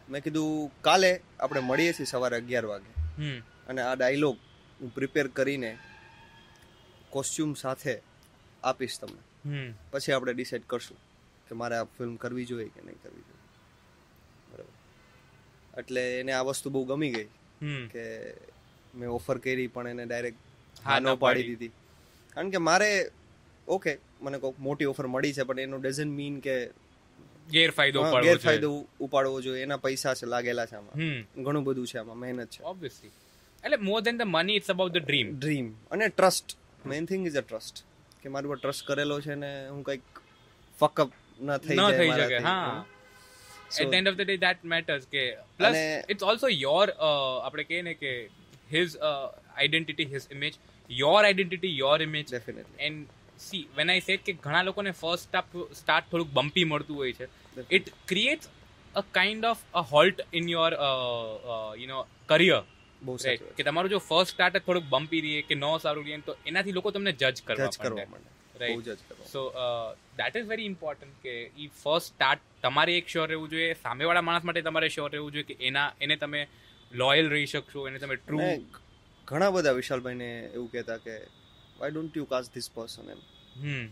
S1: મેં કીધું કાલે આપણે મળીએ છીએ સવારે અગિયાર વાગે. અને આ ડાયલોગ હું પ્રિપેર કરીને કોસ્ચ્યુમ સાથે આપીશ તમને. પછી આપણે ડિસાઈડ કરશું કે મારે આ ફિલ્મ કરવી જોઈએ કે નહીં કરવી જોઈએ. બરાબર. એટલે એને આ વસ્તુ બહુ ગમી ગઈ. કે મેં ઓફર કરી પણ એને ડાયરેક્ટ
S2: હા નો
S1: પાડી. દીધી. કારણ કે મારે ઓકે મને કોઈક મોટી ઓફર મળી છે પણ એનો ડઝન્ટ મીન કે
S2: ગેરફાયદો
S1: ગેરફાયદો ઉપાડવો જોઈએ. એના પૈસા છે લાગેલા છે આમાં. ઘણું બધું છે આમાં મહેનત છે.
S2: ઓબ્વિયસલી એટલે more than the money it's about the dream
S1: dream અને trust main thing is a trust કે મારી પર ટ્રસ્ટ કરેલો છે ને હું કંઈક ફકઅપ ના થઈ જાય મારાથી.
S2: હા. At end of the day that matters કે પ્લસ ઇટ્સ ઓલ્સો યોર આપણે કહીએ ને કે his identity his image your identity your image
S1: definitely
S2: and see when I said કે ઘણા લોકોને ફર્સ્ટ સ્ટાર્ટ થોડુંક બમ્પી મળતું હોય છે it creates a kind of a halt in your you know career
S1: બહુ
S2: કે તમારું જો ફર્સ્ટ સ્ટાર્ટ થોડુંક બમ્પી રહીએ કે ન સારું રહીએ તો એનાથી લોકો તમને જજ કરવા માંડે.
S1: બહુ
S2: so that is very important કે ઈ ફર્સ્ટ સ્ટાર્ટ તમારે એક શ્યોર રહેવું જોઈએ સામેવાળા માણસ માટે તમારે શ્યોર રહેવું જોઈએ કે એના એને તમે લોયલ રહી શકશો એને તમે ટ્રુ
S1: ઘણા બધા વિશાલભાઈને એવું કહેતા કે why don't you cast this person M
S2: hmm.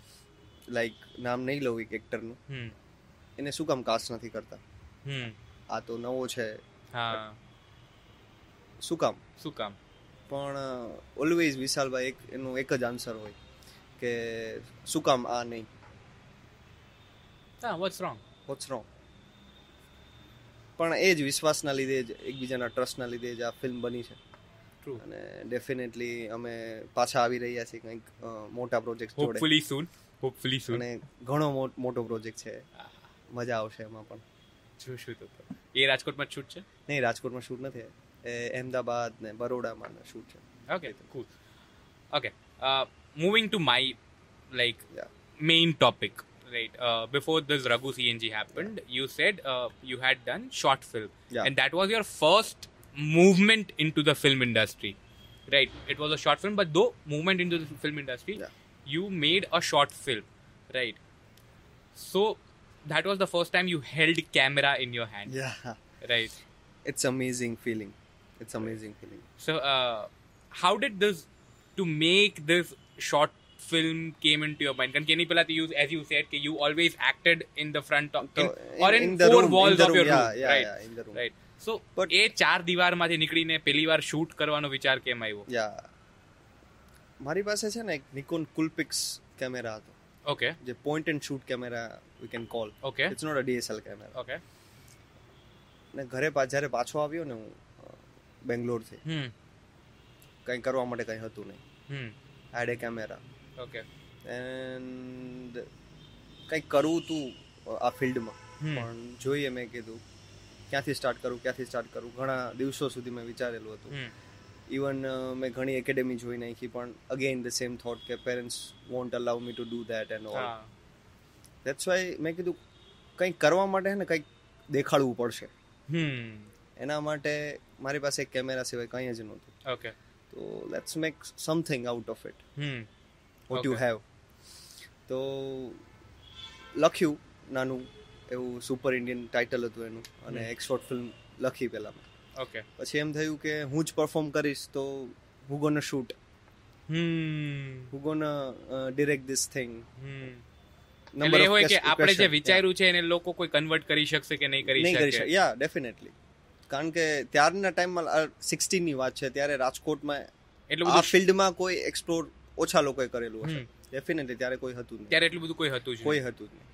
S1: Like નામ નહીં લઉં એક એક્ટરનું
S2: હમ.
S1: એને શું કામ કાસ્ટ નથી કરતા?
S2: હમ.
S1: આ તો નવો છે.
S2: હા.
S1: શું કામ?
S2: શું કામ?
S1: પણ ઓલવેઝ વિશાલભાઈ એક એનું એક જ આન્સર હોય. કે શું કામ આ નહીં?
S2: હા વોટ્સ રોંગ
S1: વોટ્સ રોંગ પણ એ જ વિશ્વાસના લીધે જ એકબીજાના ટ્રસ્ટના લીધે જ આ ફિલ્મ બની છે. અને ડેફિનેટલી અમે પાછા આવી રહ્યા છીએ કંઈક મોટા પ્રોજેક્ટ જોડે.
S2: હોપફુલી સૂન હોપફુલી સૂન
S1: અને ઘણો મોટો પ્રોજેક્ટ છે. મજા આવશે એમાં પણ.
S2: જોશું તો તો. એ રાજકોટમાં શૂટ છે?
S1: નહીં રાજકોટમાં શૂટ નથી. એ અહેમદાબાદ ને બરોડામાં શૂટ છે.
S2: Okay cool. Okay, uh, moving to my like
S1: Yeah.
S2: main topic, right? Uh, before this Raghu CNG happened, you said uh, you had done short film,
S1: Yeah.
S2: and that was your first movement into the film industry, right? It was a short film, but though movement into the film industry,
S1: Yeah.
S2: you made a short film, right? So that was the first time you held camera in your hand,
S1: Yeah.
S2: right?
S1: It's amazing feeling. It's amazing feeling.
S2: So, uh, how did this to make this short film came into your mind? Can you you as you said, that you always acted in the front of in,
S1: So,
S2: or
S1: in-
S2: in,
S1: in the
S2: four
S1: room, in
S2: walls
S1: the
S2: of
S1: room,
S2: your
S1: yeah,
S2: room,
S1: yeah,
S2: right?
S1: yeah, in the room.
S2: Right. So,
S1: But-
S2: એ ચાર દીવારમાંથી નીકળીને પહેલી વાર shoot કરવાનો વિચાર કેમ આવ્યો
S1: યા મારી પાસે છે ને એક નિકોન કુલપિક્સ કેમેરા હતો
S2: ઓકે
S1: જે point and shoot camera we can call
S2: okay
S1: it's not a DSL camera
S2: okay
S1: ને ઘરે પા જ્યારે પાછો આવ્યો ને હું બેંગ્લોરથી
S2: હમ
S1: કંઈ કરવા માટે કંઈ હતું નહીં
S2: hmm
S1: had camera
S2: okay
S1: and કંઈક કરવું તું આ ફિલ્ડમાં. પણ જોઈએ મેં કીધું ક્યાંથી સ્ટાર્ટ કરું ક્યાંથી સ્ટાર્ટ કરું? ઘણા દિવસો સુધી મેં વિચારેલું હતું. ઇવન મેં ઘણી એકેડેમી જોઈ નાખી પણ અગેન ધ સેમ થોટ કે parents won't allow me to do that and
S2: all
S1: that's why મેં કીધું કંઈક કરવા માટે ને કંઈક દેખાડવું પડશે.
S2: હમ.
S1: એના માટે મારી પાસે કેમેરા સિવાય કંઈ જ નહોતું.
S2: Okay.
S1: તો let's make something out
S2: of
S1: it what
S2: you
S1: have તો લખ્યું નાનું એવું સુપર ઇન્ડિયન ટાઇટલ હતું એનું અને
S2: એક્સપોર્ટ
S1: એક શોર્ટ ફિલ્મ લખી પહેલા
S2: ઓકે
S1: પછી એમ થયું કે હું જ પરફોર્મ કરીશ તો હું ગોન શૂટ. હું ગોન ડિરેક્ટ ધીસ થિંગ
S2: એ હોય કે આપણે જે વિચાર્યું છે એને લોકો કોઈ કન્વર્ટ કરી શકશે કે નહીં કરી શકે?
S1: યા ડેફિનેટલી કારણ કે ત્યારના ટાઈમમાં સિક્સટીનની વાત છે ત્યારે રાજકોટમાં
S2: એટલું
S1: આ ફિલ્ડમાં કોઈ એક્સપ્લોર ઓછા લોકોએ કરેલું હશે. ડેફિનેટલી ત્યારે કોઈ હતું નહીં.
S2: ત્યારે એટલું બધું કોઈ હતું
S1: કોઈ હતું જ નહીં.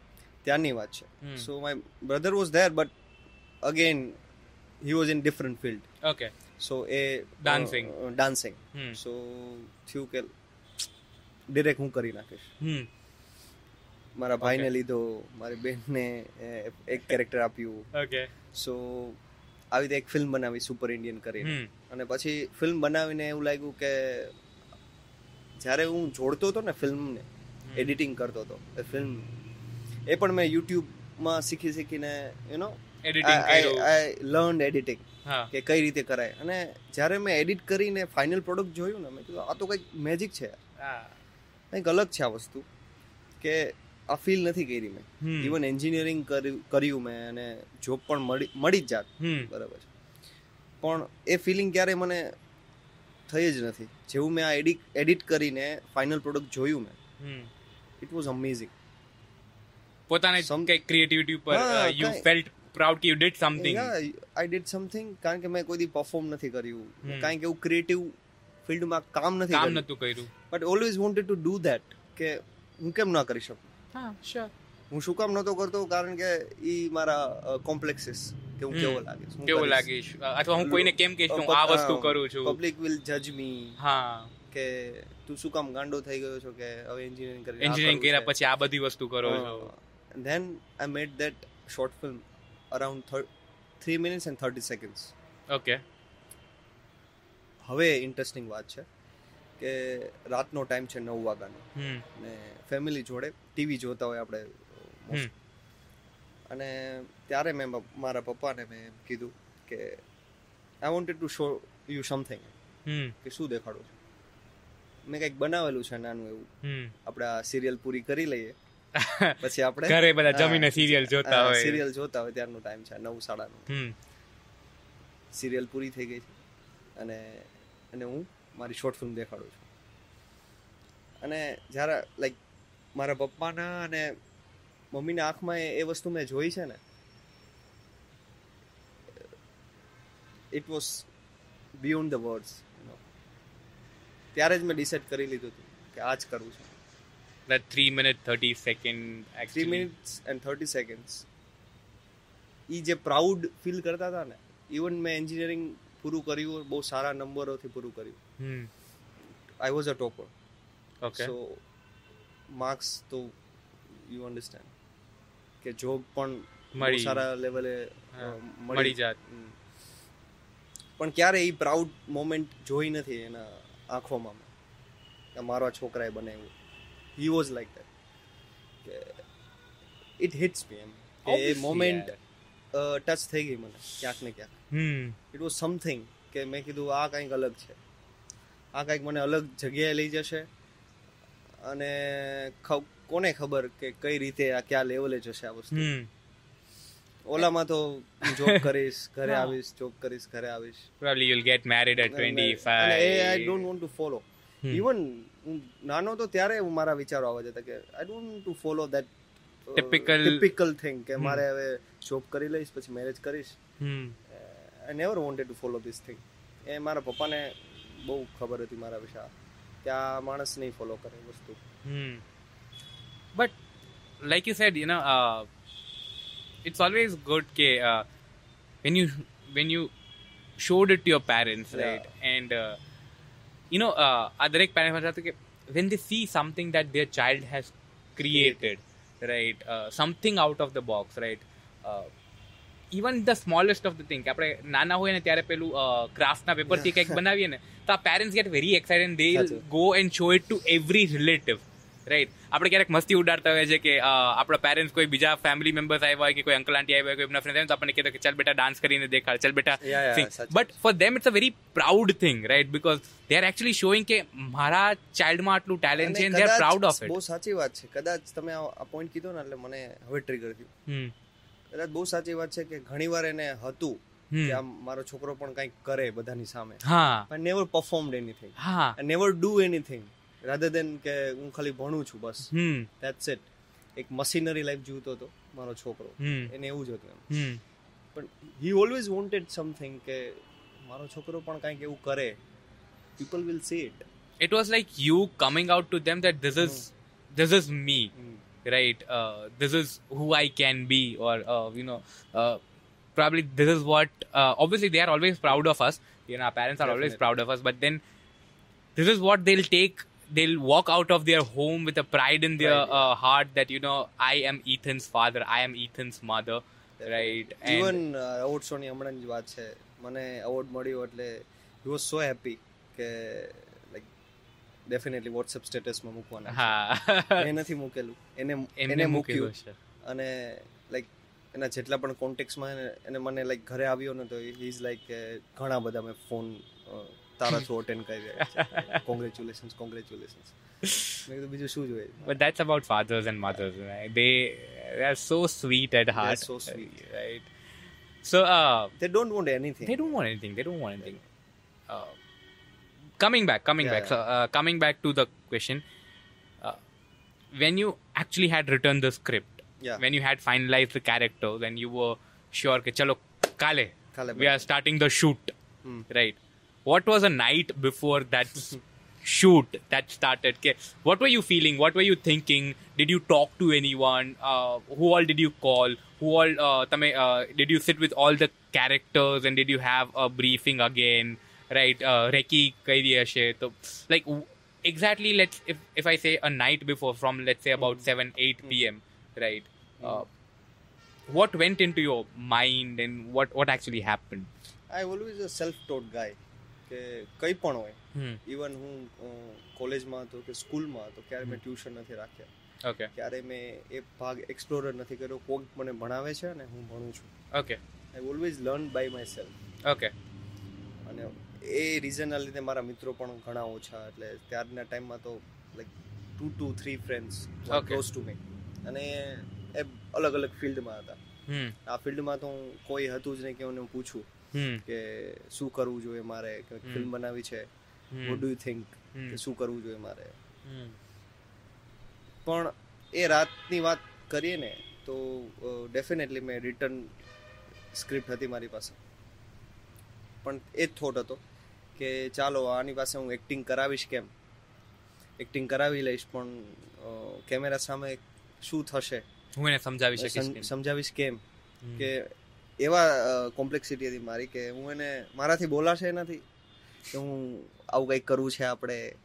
S1: ત્યારની વાત છે. So my brother was there but again he was in different field
S2: okay
S1: so A dancing
S2: dancing
S1: so થયું કે ડિરેક્ટ હું કરી નાખીશ. મારા ભાઈને લીધો મારી બેનને એ, એક કેરેક્ટર આપ્યું.
S2: ઓકે
S1: સો આવી રીતે એક ફિલ્મ બનાવી સુપર ઇન્ડિયન કરીને. અને પછી ફિલ્મ બનાવીને એવું લાગ્યું કે જ્યારે હું જોડતો હતો ને ફિલ્મને એડિટિંગ કરતો હતો એ ફિલ્મ એ પણ મેં યુટ્યુબમાં શીખી શીખીને
S2: you
S1: know I learn
S2: editing
S1: કે કઈ રીતે કરાય. અને જ્યારે મેં એડિટ કરીને ફાઇનલ પ્રોડક્ટ જોયું ને મેં કીધું આ તો કંઈક મેજિક છે કંઈક અલગ છે આ વસ્તુ. કે આ ફીલ નથી કરી મેં. ઇવન એન્જિનિયરિંગ કર્યું મેં અને જોબ પણ મળી મળી જ જાત. બરાબર છે. પણ એ ફિલિંગ ક્યારે મને થઈ જ નથી. જેવું મેં આ એડિટ એડિટ કરીને ફાઇનલ પ્રોડક્ટ જોયું મેં ઇટ વોઝ અમેઝિંગ
S2: પોતાને
S1: સમ
S2: કઈ ક્રિએટિવિટી ઉપર યુ ફેલ્ટ પ્રાઉડ કે you did something
S1: I did something કારણ કે મેં કોઈ દી પરફોર્મ નથી કર્યું. કારણ કે એવું ક્રિએટિવ ફિલ્ડમાં કામ નથી
S2: કામ નતું કર્યું.
S1: But always wanted to do that કે હું કેમ ના કરી શકું?
S2: હા શ્યોર
S1: હું શું કામ નતો કરતો કારણ કે ઈ મારા કોમ્પ્લેક્સિસ કે હું કેવો લાગીશ
S2: કેવું. લાગીશ? અથવા હું કોઈને કેમ કહીશ કે હું આ વસ્તુ કરું છું?
S1: પબ્લિક વિલ જજ મી
S2: હા.
S1: કે તું શું કામ ગાંડો થઈ ગયો છો કે હવે એન્જિનિયરિંગ કરી
S2: એન્જિનિયરિંગ કર્યા પછી આ બધી વસ્તુ કરો છો?
S1: Then I made that short film around three minutes and thirty seconds
S2: okay
S1: હવે ઇન્ટરેસ્ટિંગ વાત છે. કે રાતનો ટાઈમ છે નવ વાગ્યાનો. ને ફેમિલી જોડે ટીવી જોતા હોય આપણે અને ત્યારે મેં મારા પપ્પાને મેં એમ કીધું કે I wanted to show you
S2: something
S1: કે શું દેખાડું છું? મેં કંઈક બનાવેલું છે નાનું એવું. આપણે આ સિરિયલ પૂરી કરી લઈએ. પછી આપણે
S2: ઘરે બધા જમીને સિરિયલ જોતા હોય.
S1: સિરિયલ જોતા હોય ત્યારનો ટાઈમ છે નવ સાડાનો.
S2: હમ.
S1: સિરિયલ પૂરી થઈ ગઈ છે. અને અને હું મારી શોર્ટ ફિલ્મ દેખાડું છું. અને જ્યારે લાઈક મારા પપ્પાના અને મમ્મીના આંખમાં એ- વસ્તુ મેં જોઈ છે ને it was beyond the words ત્યારે જ મેં ડિસાઇડ કરી લીધું હતું કે આ જ કરવું છે.
S2: that 3 minute 30 second actually
S1: minutes and thirty seconds એ જે પ્રાઉડ ફીલ કરતા હતા ને ઇવન મેં એન્જિનિયરિંગ પૂરું કર્યું બહુ સારા નંબરોથી પૂરું કર્યું.
S2: હમ
S1: I was a topper
S2: okay.
S1: So marks તો યુ અન્ડરસ્ટેન્ડ કે જોબ પણ
S2: મળી.
S1: સારા લેવલે
S2: મળી જાત
S1: પણ ક્યારે એ પ્રાઉડ મોમેન્ટ જોઈ નથી એના આંખોમાં. મેં. મારો આ છોકરાએ બનાવ્યું. હી વોઝ લાઈક દેટ કે ઇટ હિટ્સ મી એમ. કે એ મોમેન્ટ ટચ થઈ ગઈ મને ક્યાંક ને ક્યાંક.
S2: હમ.
S1: ઇટ વોઝ સમથિંગ કે મેં કીધું આ કંઈક અલગ છે. આ કંઈક મને અલગ જગ્યાએ લઈ જશે. અને કોને ખબર કે કઈ રીતે આ ક્યાં લેવલે જશે આ વસ્તુ? ઓલામાં તો જોબ કરીશ ઘરે આવીશ જોબ કરીશ ઘરે આવીશ.
S2: Probably you will get married at 25
S1: I don't want
S2: to
S1: follow. Even નાનો તો ત્યારે હું મારા વિચારો આવવા જતા કે I don't to follow that
S2: typical
S1: typical thing કે. મારે હવે જોબ કરી લઈશ પછી મેરેજ કરીશ.
S2: હમ.
S1: I never wanted to follow this thing એ મારા પપ્પાને બહુ ખબર હતી મારા વિશે કે આ માણસ નહીં ફોલો કરે વસ્તુ
S2: Hmm. But like you said, you know, uh, it's always good ke, uh, when you when you showed it to your parents,
S1: Yeah.
S2: right? And uh, you know, uh, આ દરેક માટે હતું કે when they see something that their child has created, right uh, something out of the box right uh, even the smallest of the thing આપણે નાના હોય ને ત્યારે પેલું ક્રાફ્ટના પેપરથી કંઈક બનાવીએ ને તો આ parents get very excited
S1: they
S2: go and show it to every relative right આપણે ક્યારેક મસ્તી ઉડાડતા હોય છે કે આપણા પેરેન્ટ્સ કોઈ બીજા ફેમિલી મેમ્બર્સ આવ્યા હોય કે કોઈ અંકલ આંટી આવ્યા હોય કોઈ એમના ફ્રેન્ડ તો આપણને કહેતો કે ચાલ બેટા ડાન્સ કરીને દેખાડ ચાલ બેટા. But for them it's a very proud thing right because they are actually showing કે મારા ચાઇલ્ડમાં આટલું ટેલેન્ટ છે દે આર પ્રાઉડ ઓફ
S1: બહુ સાચી વાત છે. કદાચ તમે આ પોઈન્ટ કીધો ને એટલે મને હવે ટ્રિગર થયું. કદાચ બહુ સાચી વાત છે કે ઘણીવાર એને હતું. કે આમ મારો છોકરો પણ કંઈક કરે બધાની સામે.
S2: હા.
S1: નેવર પરફોર્મડ એનીથિંગ
S2: હા.
S1: Never do anything rather than કે હું ખાલી ભણું છું બસ.
S2: હમ.
S1: ધેટ્સ ઇટ એક મશીનરી લાઈફ જીવતો હતો મારો છોકરો. એને એવું જ હતું એમ. પણ હી ઓલવેઝ વોન્ટેડ સમથિંગ કે મારો છોકરો પણ કંઈક એવું કરે. People will see it
S2: it was like you coming out to them that this is this is me right this is who I can be or you you know uh, probably this is what uh, obviously they are always proud of us you know our parents are always
S1: Definitely.
S2: proud of us but then this is what they'll take they'll walk out of their home with a pride in their
S1: Pride, yeah.
S2: uh, heart that you know i am ethan's father i am ethan's mother right and
S1: even award શોની હમણાં જ વાત છે મને award મળ્યો એટલે he was so happy કે like definitely WhatsApp સ્ટેટસમાં મૂકવાના
S2: હા
S1: છે. મેં નથી મૂકેલું એને
S2: એમને
S1: એને
S2: મૂકેલું
S1: મૂક્યું
S2: છે
S1: અને લાઈક એના જેટલા પણ કોન્ટેક્ટ્સમાં એને મને લાઈક ઘરે આવ્યો ને તો હી ઇઝ લાઈક કે ઘણા બધા મેં ફોન તારા થ્રુ અટેન્ડ કરી રહ્યા છે કોંગ્રેચ્યુલેશન્સ કોંગ્રેચ્યુલેશન્સ મેં કીધું બીજું શું જોઈએ
S2: But that's about fathers and mothers, right? They they are so sweet at heart.
S1: so sweet.
S2: right? So uh,
S1: they don't want anything
S2: they don't want anything. They don't want anything. Uh, coming back, coming
S1: Yeah,
S2: back. So uh, coming back to the question, uh, when you
S1: yeah.
S2: when you had finalized the characters and you were sure that, chalo kale,
S1: kale
S2: we are starting the shoot.
S1: Hmm.
S2: Right. What was a night before that shoot that started? What were you feeling? What were you thinking? Did you talk to anyone? Uh, who all did you call? Who all uh, tame, uh, did you sit with all the characters and did you have a briefing again? Right uh, reki kai so like exactly let's if if i say a night before from let's say about mm. 7 8 hmm. p.m right? Uh, what went into your mind and what what actually happened?
S1: I always a self taught guy કે કંઈ પણ હોય. Even હું કોલેજમાં હતો કે સ્કૂલમાં હતો ક્યારે મેં ટ્યુશન નથી રાખ્યા.
S2: ઓકે
S1: ક્યારે મેં એ ભાગ એક્સપ્લોર નથી કર્યો કોક મને ભણાવે છે અને હું ભણું છું.
S2: Okay
S1: I always learn by myself
S2: okay
S1: અને એ રીઝનના લીધે મારા મિત્રો પણ ઘણા ઓછા એટલે ત્યારના ટાઈમમાં તો like two two three
S2: friends
S1: close to me અને એ અલગ અલગ ફિલ્ડમાં હતા. આ ફિલ્ડમાં તો હું કોઈ હતું જ નહીં કે હું પૂછું. કે શું કરવું જોઈએ મારે કે ફિલ્મ બનાવી છે. વોટ ડુ યુ થિંક કે શું કરવું જોઈએ મારે. પણ એ રાતની વાત કરીએ ને તો ડેફિનેટલી મેં રિટર્ન સ્ક્રિપ્ટ હતી મારી પાસે પણ એ જ થોટ હતો કે ચાલો આની પાસે હું એક્ટિંગ કરાવીશ કેમ એક્ટિંગ કરાવી લઈશ પણ કેમેરા સામે શું થશે
S2: હું એને સમજાવી શકીશ
S1: સમજાવીશ કેમ. કે એવા કોમ્પ્લેક્સિટી હતી મારી કે હું એને મારાથી બોલાશે નથી કે હું આવું કંઈક કરવું છે આપણે.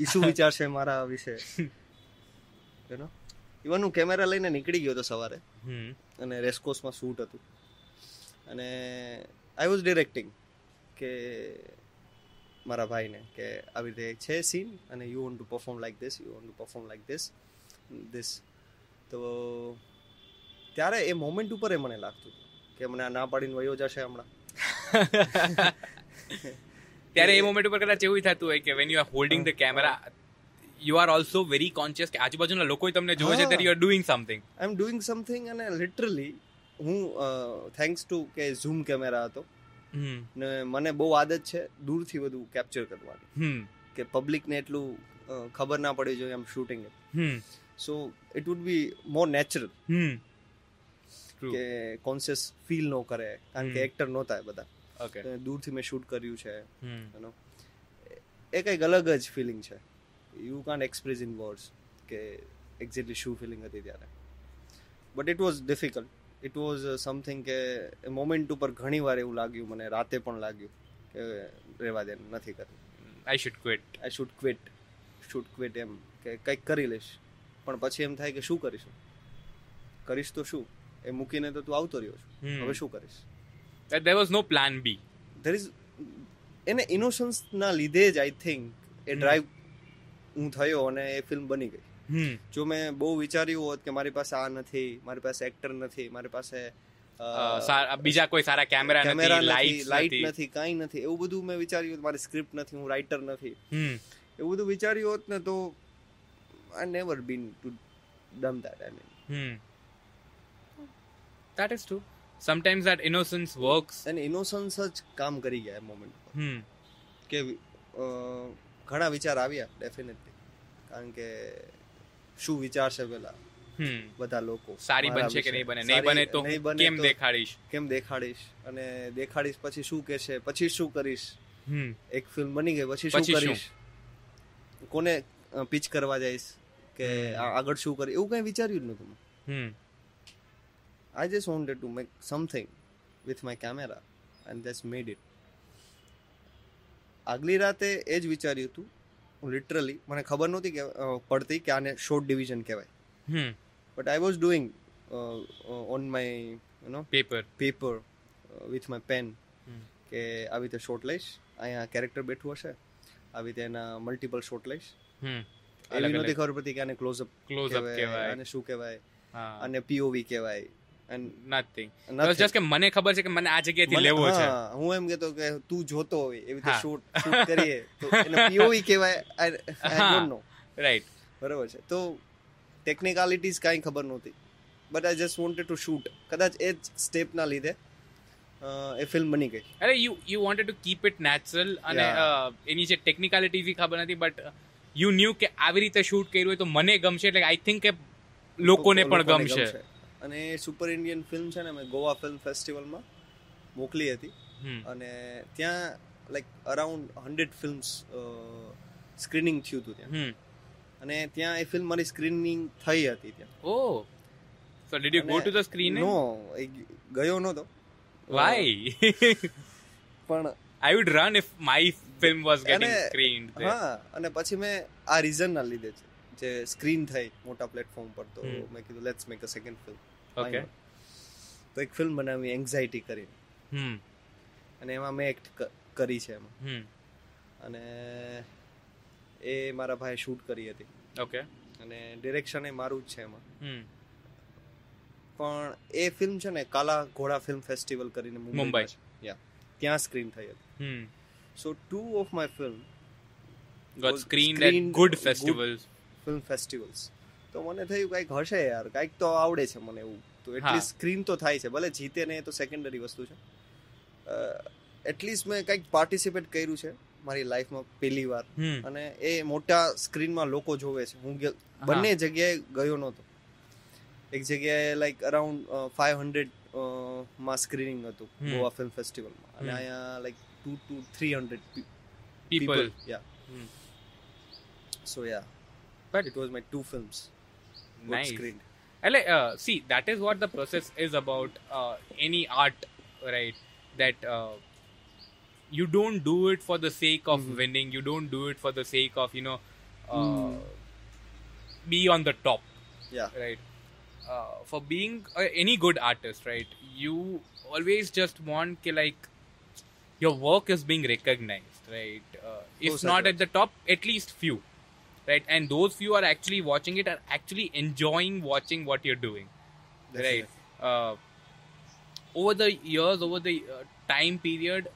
S1: ઈ શું વિચારશે મારા વિશે. યુ નો ઇવન હું કેમેરા લઈને નીકળી ગયો હતો સવારે. અને રેસકોર્સમાં શૂટ હતું. અને આઈ વોઝ ડિરેક્ટિંગ કે મારા ભાઈને કે આવી રીતે છે સીન અને you want to perform like this you want to perform like this this તો ત્યારે એ મોમેન્ટ ઉપર એ મને લાગતું હતું કે મને આ ના પાડીને વયો જશે હમણાં
S2: ત્યારે એ મોમેન્ટ ઉપર કદાચ એવું થતું હોય કે when you are holding the camera you are also very conscious કે આજુબાજુના લોકો તમને જોવે છે
S1: હા.
S2: You are are something
S1: I am doing something અને લિટરલી હું થેન્ક્સ ટુ કે ઝૂમ કેમેરા હતો. ને મને બહુ આદત છે દૂરથી બધું કેપ્ચર કરવાની. કે પબ્લિકને એટલું ખબર ના પડવી જોઈએ આમ
S2: shooting.
S1: So it would be more natural
S2: hmm
S1: કે કોન્શિયસ ફીલ નો કરે કારણ કે એક્ટર નહોતા બધા. ઓકે દૂરથી મેં શૂટ કર્યું છે
S2: Hmm.
S1: એ કંઈક અલગ જ ફિલિંગ છે. You can't express in words કે એક્ઝેક્ટલી શું ફિલિંગ હતી ત્યારે. But it was difficult it was something કે મોમેન્ટ ઉપર ઘણી વાર એવું લાગ્યું મને રાતે પણ લાગ્યું કે રહેવા દે નથી કરવું.
S2: I should quit
S1: I should quit should quit એમ કે કંઈક કરી લઈશ. પણ પછી એમ થાય કે શું કરીશું? કરીશ તો શું? એ મૂકીને તો તું આવતો રહ્યો છું. હવે શું કરીશ?
S2: There was no plan B
S1: there is એને ઇનોસન્સના લીધે જ આઈ થિંક એ. ડ્રાઈવ હું થયો અને એ ફિલ્મ બની ગઈ. જો મેં બહુ વિચાર્યું હોત કે મારી પાસે આ નથી મારી પાસે એક્ટર નથી મારી પાસે
S2: બીજા કોઈ સારા કેમેરા નથી લાઇટ
S1: નથી કાંઈ નથી. એવું બધું મેં વિચાર્યું હોત, મારી સ્ક્રિપ્ટ નથી હું રાઇટર નથી. એવું બધું વિચાર્યું હોત ને તો never been too dumb that I mean
S2: Hmm. That is true. Sometimes that innocence works.
S1: અને ઇનોસન્સ જ કામ કરી ગયા મોમેન્ટ પર
S2: Hmm.
S1: કે ઘણા વિચાર આવ્યા ડેફિનેટલી કારણ કે શું વિચારશે પેલા
S2: Hmm.
S1: બધા લોકો
S2: સારી બનશે કે નહીં બને નહીં બને તો કેમ દેખાડીશ
S1: કેમ દેખાડીશ અને દેખાડીશ પછી શું કહેશે પછી શું કરીશ
S2: Hmm.
S1: એક ફિલ્મ બની ગઈ પછી શું? કરીશ કોને પીચ કરવા જઈશ કે આગળ શું કરી એવું કઈ વિચાર્યું જ નતું મેં.
S2: Hmm.
S1: I just wanted to make something with my camera and that's made it આગલી રાતે એ જ વિચાર્યું હતું લિટરલી મને ખબર નહોતી કે પડતી કે આને શોર્ટ ડિવિઝન કહેવાય. But I was doing on my you know
S2: paper
S1: paper with my
S2: pen.
S1: કે આવી રીતે શોટ લઈશ. અહીંયા કેરેક્ટર બેઠું હશે. આવી રીતે એના મલ્ટિપલ શોટ લઈશ. એવી નથી ખબર પડતી કે આને ક્લોઝઅપ
S2: up કહેવાય.
S1: અને શું કહેવાય અને પીઓવી કહેવાય.
S2: કે મને ખબર છે કે મને આ જગ્યાએથી લેવો છે.
S1: હું એમ કહેતો કે તું જોતો હોય એવી રીતે શૂટ શૂટ કરીએ તો એને પીઓવી કહેવાય આઈ ડોન્ટ નો
S2: રાઈટ
S1: બરાબર છે. તો ટેકનિકાલિટીઝ કાંઈ ખબર નહોતી. But I just wanted to shoot કદાચ એ જ સ્ટેપના લીધે એ ફિલ્મ બની ગઈ.
S2: અરે you you wanted to keep it natural અને એની જે ટેકનિકાલિટીઝ ખબર નથી બટ યુ ન્યુ કે આવી રીતે શૂટ કર્યું હોય તો મને ગમશે એટલે આઈ થિંક કે લોકોને પણ ગમશે.
S1: અને સુપર ઇન્ડિયન ફિલ્મ છે ને મેં ગોવા ફિલ્મ ફેસ્ટિવલમાં મોકલી હતી. અને ત્યાં like around hundred films screening થયું હતું ત્યાં. અને ત્યાં એ ફિલ્મ મારી સ્ક્રીનિંગ થઈ હતી ત્યાં.
S2: ઓ. So did you go to the screen
S1: no ગયો નહોતો.
S2: વાય
S1: પણ
S2: I would run if my film was
S1: getting
S2: screened
S1: હા અને પછી મેં આ રીઝનના લીધે છે જે સ્ક્રીન થઈ મોટા પ્લેટફોર્મ પર તો મેં કીધું let's make a second film
S2: okay
S1: તો એક ફિલ્મ બનાવી એન્ઝાઇટી કરી.
S2: હમ.
S1: અને એમાં મેં એક્ટ કરી છે એમાં.
S2: હમ.
S1: અને એ મારા ભાઈએ શૂટ કરી હતી.
S2: ઓકે
S1: અને ડિરેક્શન એ મારું જ છે એમાં.
S2: હમ.
S1: પણ એ ફિલ્મ છે ને કાલા ઘોડા ફિલ્મ ફેસ્ટિવલ કરીને
S2: મુંબઈ.
S1: મુંબઈ યા ત્યાં સ્ક્રીન થઈ હતી.
S2: હમ.
S1: So two of
S2: my
S1: film
S2: got
S1: screened
S2: screened good
S1: good
S2: good-
S1: film festivals. તો મને થયું કંઈક હશે યાર કંઈક તો આવડે છે મને એવું. તો એટલીસ્ટ સ્ક્રીન તો થાય છે ભલે જીતે ને તો સેકન્ડરી વસ્તુ છે. એટલીસ્ટ મેં કંઈક પાર્ટિસિપેટ કર્યું છે મારી લાઈફમાં પહેલી વાર. અને એ મોટા સ્ક્રીનમાં લોકો જોવે છે. હું બંને જગ્યાએ ગયો નહોતો. એક જગ્યાએ લાઈક અરાઉન્ડ ફાઈવ હંડ્રેડમાં સ્ક્રીનિંગ હતું ગોવા ફિલ્મ ફેસ્ટિવલમાં અને અહીંયા like two to three hundred
S2: pe-
S1: people.
S2: people.
S1: Yeah. Mm.
S2: So yeah, but
S1: it was my two films.
S2: Nice.
S1: Screened.
S2: I like uh, see that is what the process is about. Uh, any art, right? That uh, you don't do it for the sake of
S1: mm-hmm.
S2: winning. You don't do it for the sake of you know uh,
S1: mm.
S2: be on the top.
S1: Yeah.
S2: Right. Uh, for being uh, any good artist, right? You always just want like your work is being recognized, right? Uh, if
S1: Those
S2: not
S1: are
S2: at the top, at least few, right? And those few are actually watching it, are actually enjoying watching what you're doing, right? Uh, over the years, over the uh, time period,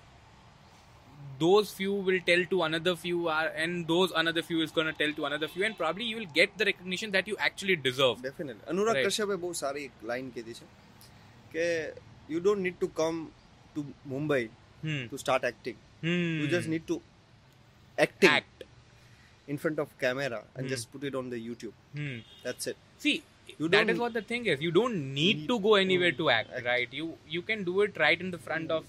S2: those few will tell to another few, are, and those another few is going to tell to another few, and probably you will get the recognition that you actually deserve.
S1: Definitely Anurag
S2: Right.
S1: કશ્યપે બહુ સારી એક line કીધી છે કે you don't need to come to Mumbai
S2: Hmm.
S1: to start acting.
S2: Hmm.
S1: You just hmm. need to acting
S2: act
S1: in front of camera and
S2: hmm.
S1: just put it on the YouTube. That's it.
S2: See,
S1: you
S2: that is what the thing is. You don't need,
S1: need
S2: to go anywhere
S1: to
S2: act,
S1: act,
S2: right? You you can do it right in the front of,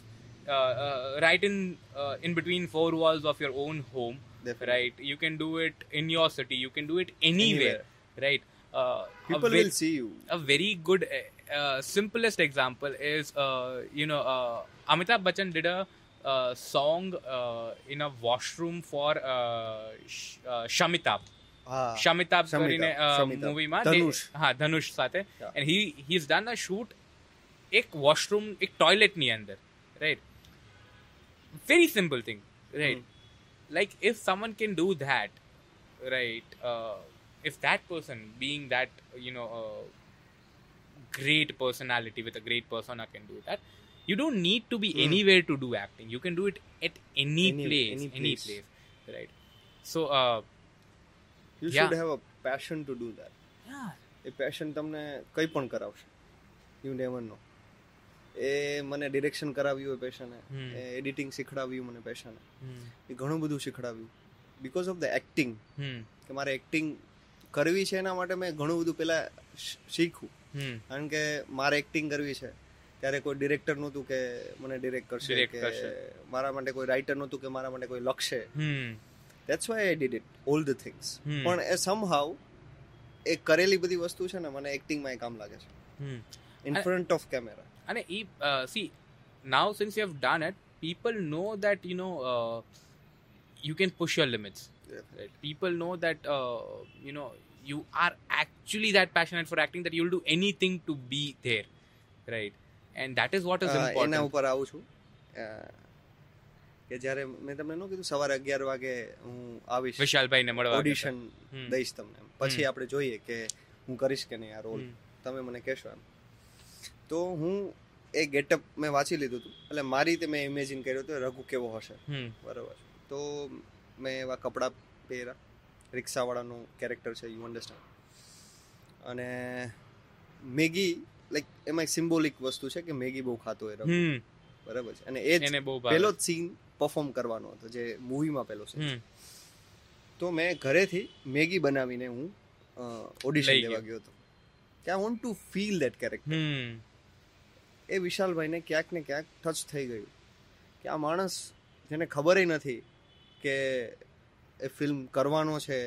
S2: uh, uh, right in uh, in between four walls of your own home,
S1: Definitely.
S2: right? You can do it in your city. You can do it anywhere, anywhere. right? Uh,
S1: people will see you.
S2: A very good uh, uh, uh, simplest example is uh, you know uh, Amitabh Bachchan did a uh, song uh, in a washroom for uh, Sh- uh, Shamitabh
S1: હા
S2: શમિતાભ
S1: શમિતાભ,
S2: કરીને
S1: શમિતાભ.
S2: મૂવીમાં
S1: ધનુષ.
S2: હા ધનુષ સાથે
S1: Yeah.
S2: And he he is done a shoot એક washroom એક ટોયલેટની અંદર right very simple thing right like if someone can do that right uh, if that person being that you know uh, great personality with a great persona can do that you don't need to be
S1: mm.
S2: anywhere to do acting you can do it at any,
S1: Any-
S2: place
S1: any place.
S2: any
S1: place.
S2: right so uh,
S1: you
S2: Yeah.
S1: should have a passion to do that
S2: yeah
S1: એ passion તમને કંઈ પણ કરાવશે you never નો એ મને direction કરાવ્યું એ પેશને
S2: Hmm.
S1: એ editing શીખડાવ્યું મને પેશને
S2: hmm.
S1: એ ઘણું બધું શીખડાવ્યું because of the acting
S2: Hmm.
S1: કે મારે એક્ટિંગ કરવી છે એના માટે મેં ઘણું બધું પહેલાં
S2: Hmm.
S1: કારણ કે મારે એક્ટિંગ કરવી છે. ત્યારે કોઈ ડિરેક્ટર નહોતું કે મને ડિરેક્ટ કરશે કે મારા માટે કોઈ રાઇટર નહોતું કે મારા માટે કોઈ લખશે. That's why I did it all the
S2: things.
S1: પણ એ સમહાઉ એ કરેલી બધી વસ્તુ છે ને મને એક્ટિંગમાં એ કામ લાગે છે. ઇન ફ્રન્ટ ઓફ કેમેરા
S2: અને ઈ see now since you have done it people know that you know uh, you can push your limits. Right? people know that uh, you know you are actually that passionate for acting that you'll do anything to be there right? And that is what is
S1: એના
S2: important.
S1: ઉપર આવું છું. કે જ્યારે મેં તમને નો કીધું સવારે અગિયાર વાગે હું આવીશ
S2: વિશાલભાઈ ને મળવા
S1: ઓડિશન દઈશ તમને. પછી આપણે જોઈએ કે હું કરીશ કે નહીં આ રોલ તમે મને કહેશો એમ. તો હું એ ગેટઅપ મેં વાંચી લીધું હતું. એટલે મારી રીતે મેં ઇમેજિન કર્યું હતું રઘુ કેવો હશે. બરાબર. તો મેં એવા કપડાં પહેર્યા. રિક્ષાવાળાનું કેરેક્ટર છે યુ અન્ડરસ્ટેન્ડ અને મેગી લાઈક એમાં એક સિમ્બોલિક વસ્તુ છે કે મેગી બહુ ખાતો હોય બરાબર છે. અને એ જ. પહેલો જ સીન પરફોર્મ કરવાનો હતો જે મૂવીમાં પહેલો સીન તો મેં ઘરેથી મેગી બનાવીને હું ઓડિશન દેવા
S2: ગયો.
S1: હતો. કે I want to feel that character
S2: hmm.
S1: એ વિશાલભાઈને ક્યાંક ને ક્યાંક ટચ થઈ ગયું. કે આ માણસ જેને ખબર નથી કે એ ફિલ્મ કરવાનો છે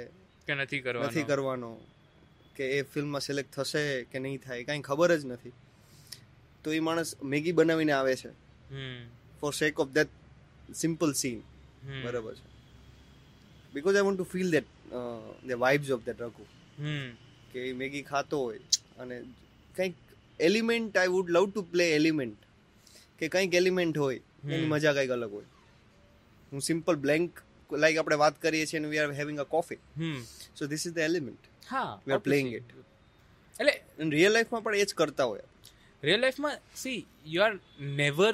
S2: કે નથી કરવાનો?
S1: નથી કરવાનો? કે એ ફિલ્મમાં સિલેક્ટ થશે કે નહીં થાય? કાંઈ ખબર જ નથી. તો એ માણસ મેગી બનાવીને આવે છે. For sake of that simple
S2: scene
S1: બરાબર છે. Because I want to feel that the vibes of that Raghu
S2: hmm.
S1: કે એ મેગી ખાતો હોય અને કંઈક element I would love to play element કે કંઈક એલિમેન્ટ હોય એની મજા કંઈક અલગ હોય. હું સિમ્પલ બ્લેન્ક લાઈક આપણે વાત કરીએ છીએ we are having a coffee
S2: hmm
S1: so this is the element
S2: હા
S1: We are playing
S2: obviously. એટલે
S1: રિયલ લાઈફમાં પણ એ જ કરતા હોય
S2: real life ma see you are never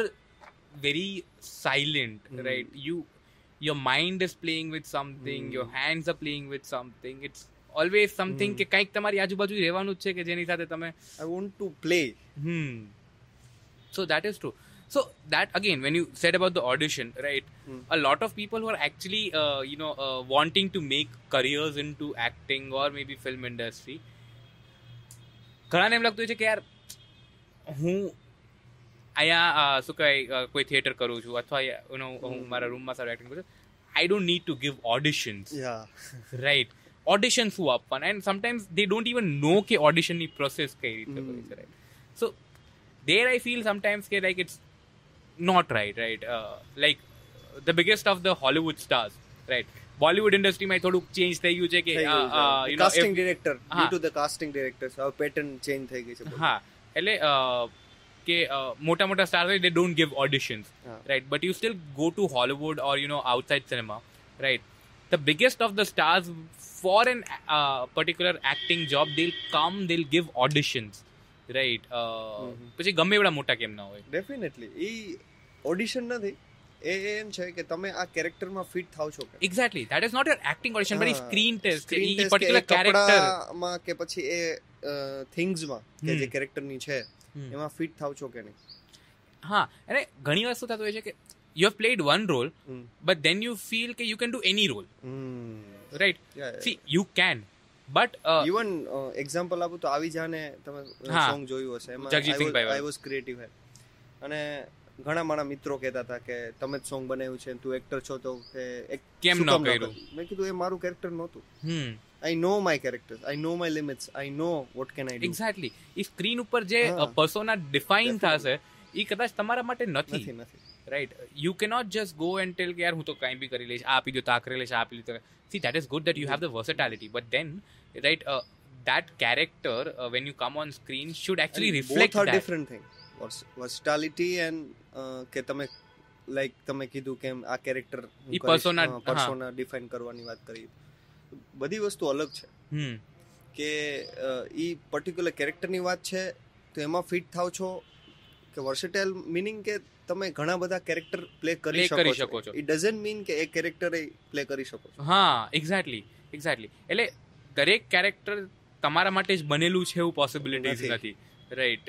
S2: very silent
S1: Hmm.
S2: right you your mind is playing with something
S1: Hmm.
S2: your hands are playing with something it's always something
S1: Hmm.
S2: કે કંઈક તમારી આજુબાજુ રહેવાનું જ છે કે જેની સાથે તમે
S1: I want to play
S2: hmm so that is true so that again when you said about the audition right
S1: Hmm.
S2: a lot of people who are actually uh, you know uh, wanting to make careers into acting or maybe film industry ઘણાને એમ લાગતું હોય છે કે યાર હું અહીંયા અ, શું કહેવાય અ, કોઈ થિયેટર કરું છું અથવા you know, હું મારા રૂમમાં સારું એક્ટિંગ કરું છું I don't need to give auditions
S1: yeah
S2: right audition શું આપવાના and sometimes they don't even know કે ઓડિશનની પ્રોસેસ કઈ રીતે હોય છે right so there I feel sometimes કે like it's not right right like the biggest of the Hollywood stars, right Bollywood ઇન્ડસ્ટ્રીમાં થોડુંક ચેન્જ થઈ ગયું છે કે uh,
S1: casting
S2: director
S1: due to the casting director હવે પેટર્ન ચેન્જ થઈ ગઈ છે
S2: હા. એટલે કે મોટા મોટા સ્ટાર હોય they don't give
S1: auditions
S2: right but you still go to Hollywood or you know outside cinema right the biggest of the stars for an particular acting job દિલ કમ દિલ ગિવ ઓડિશન્સ રાઈટ પછી ગમે એવડા મોટા કેમ ના હોય.
S1: ડેફિનેટલી એ ઓડિશન નથી એ એમ છે કે તમે આ કેરેક્ટરમાં ફિટ થાવ છો કે.
S2: Exactly that is not your
S1: acting
S2: audition but
S1: screen test
S2: particular
S1: એ કેરેક્ટરમાં કે પછી એ થિંગ્સમાં કે જે કેરેક્ટરની છે એમાં ફિટ થાવ છો કે નહીં?
S2: હા અને ઘણી વાર શું થતું હોય છે કે you have played one
S1: role
S2: but then you feel કે you can
S1: do
S2: any
S1: role. Right.
S2: See you can but
S1: even example આપું તો આવી જાને તમે સોંગ જોયું હશે.
S2: એમાં
S1: આઈ વોઝ ક્રિએટિવ અને ઘણા મારા મિત્રો કહેતા હતા કે તમે જ સોંગ બનાવ્યું છે તું એક્ટર છો તો કે એક
S2: કેમ ન કર્યું?
S1: મેં કીધું એ મારું કેરેક્ટર નહોતું.
S2: હમ.
S1: I know my character I know my limits I know what can I do
S2: exactly E screen ઉપર જે. Persona
S1: define.
S2: થશે એ કદાચ તમારા માટે
S1: નથી.
S2: નથી રાઈટ યુ કે not just go and tell કે યાર હું તો કાંઈ બી કરી લઈશ આ આપી દો તો આ કરી લઈશ આ આપી દો see that is good that you have the versatility but then right that character when you come on screen should should reflect that.
S1: different thing. Versatility and કે તમે લાઈક તમે કીધું કે આ કેરેક્ટર. પર્સોના ડિફાઇન કરવાની વાત કરી. બધી વસ્તુ અલગ છે. કે ઈ પર્ટિક્યુલર કેરેક્ટરની વાત છે તો એમાં ફિટ થાવ છો કે વર્સેટાઇલ મિનિંગ કે તમે ઘણા બધા કેરેક્ટર પ્લે કરી શકો
S2: છો.
S1: ઇટ ડઝન્ટ મીન કે એક કેરેક્ટર પ્લે કરી શકો છો.
S2: હા એક્ઝેક્ટલી એક્ઝેક્ટલી એટલે દરેક કેરેક્ટર તમારા માટે જ બનેલું છે એવું પોસિબિલિટીઝ
S1: નથી.
S2: નથી. રાઈટ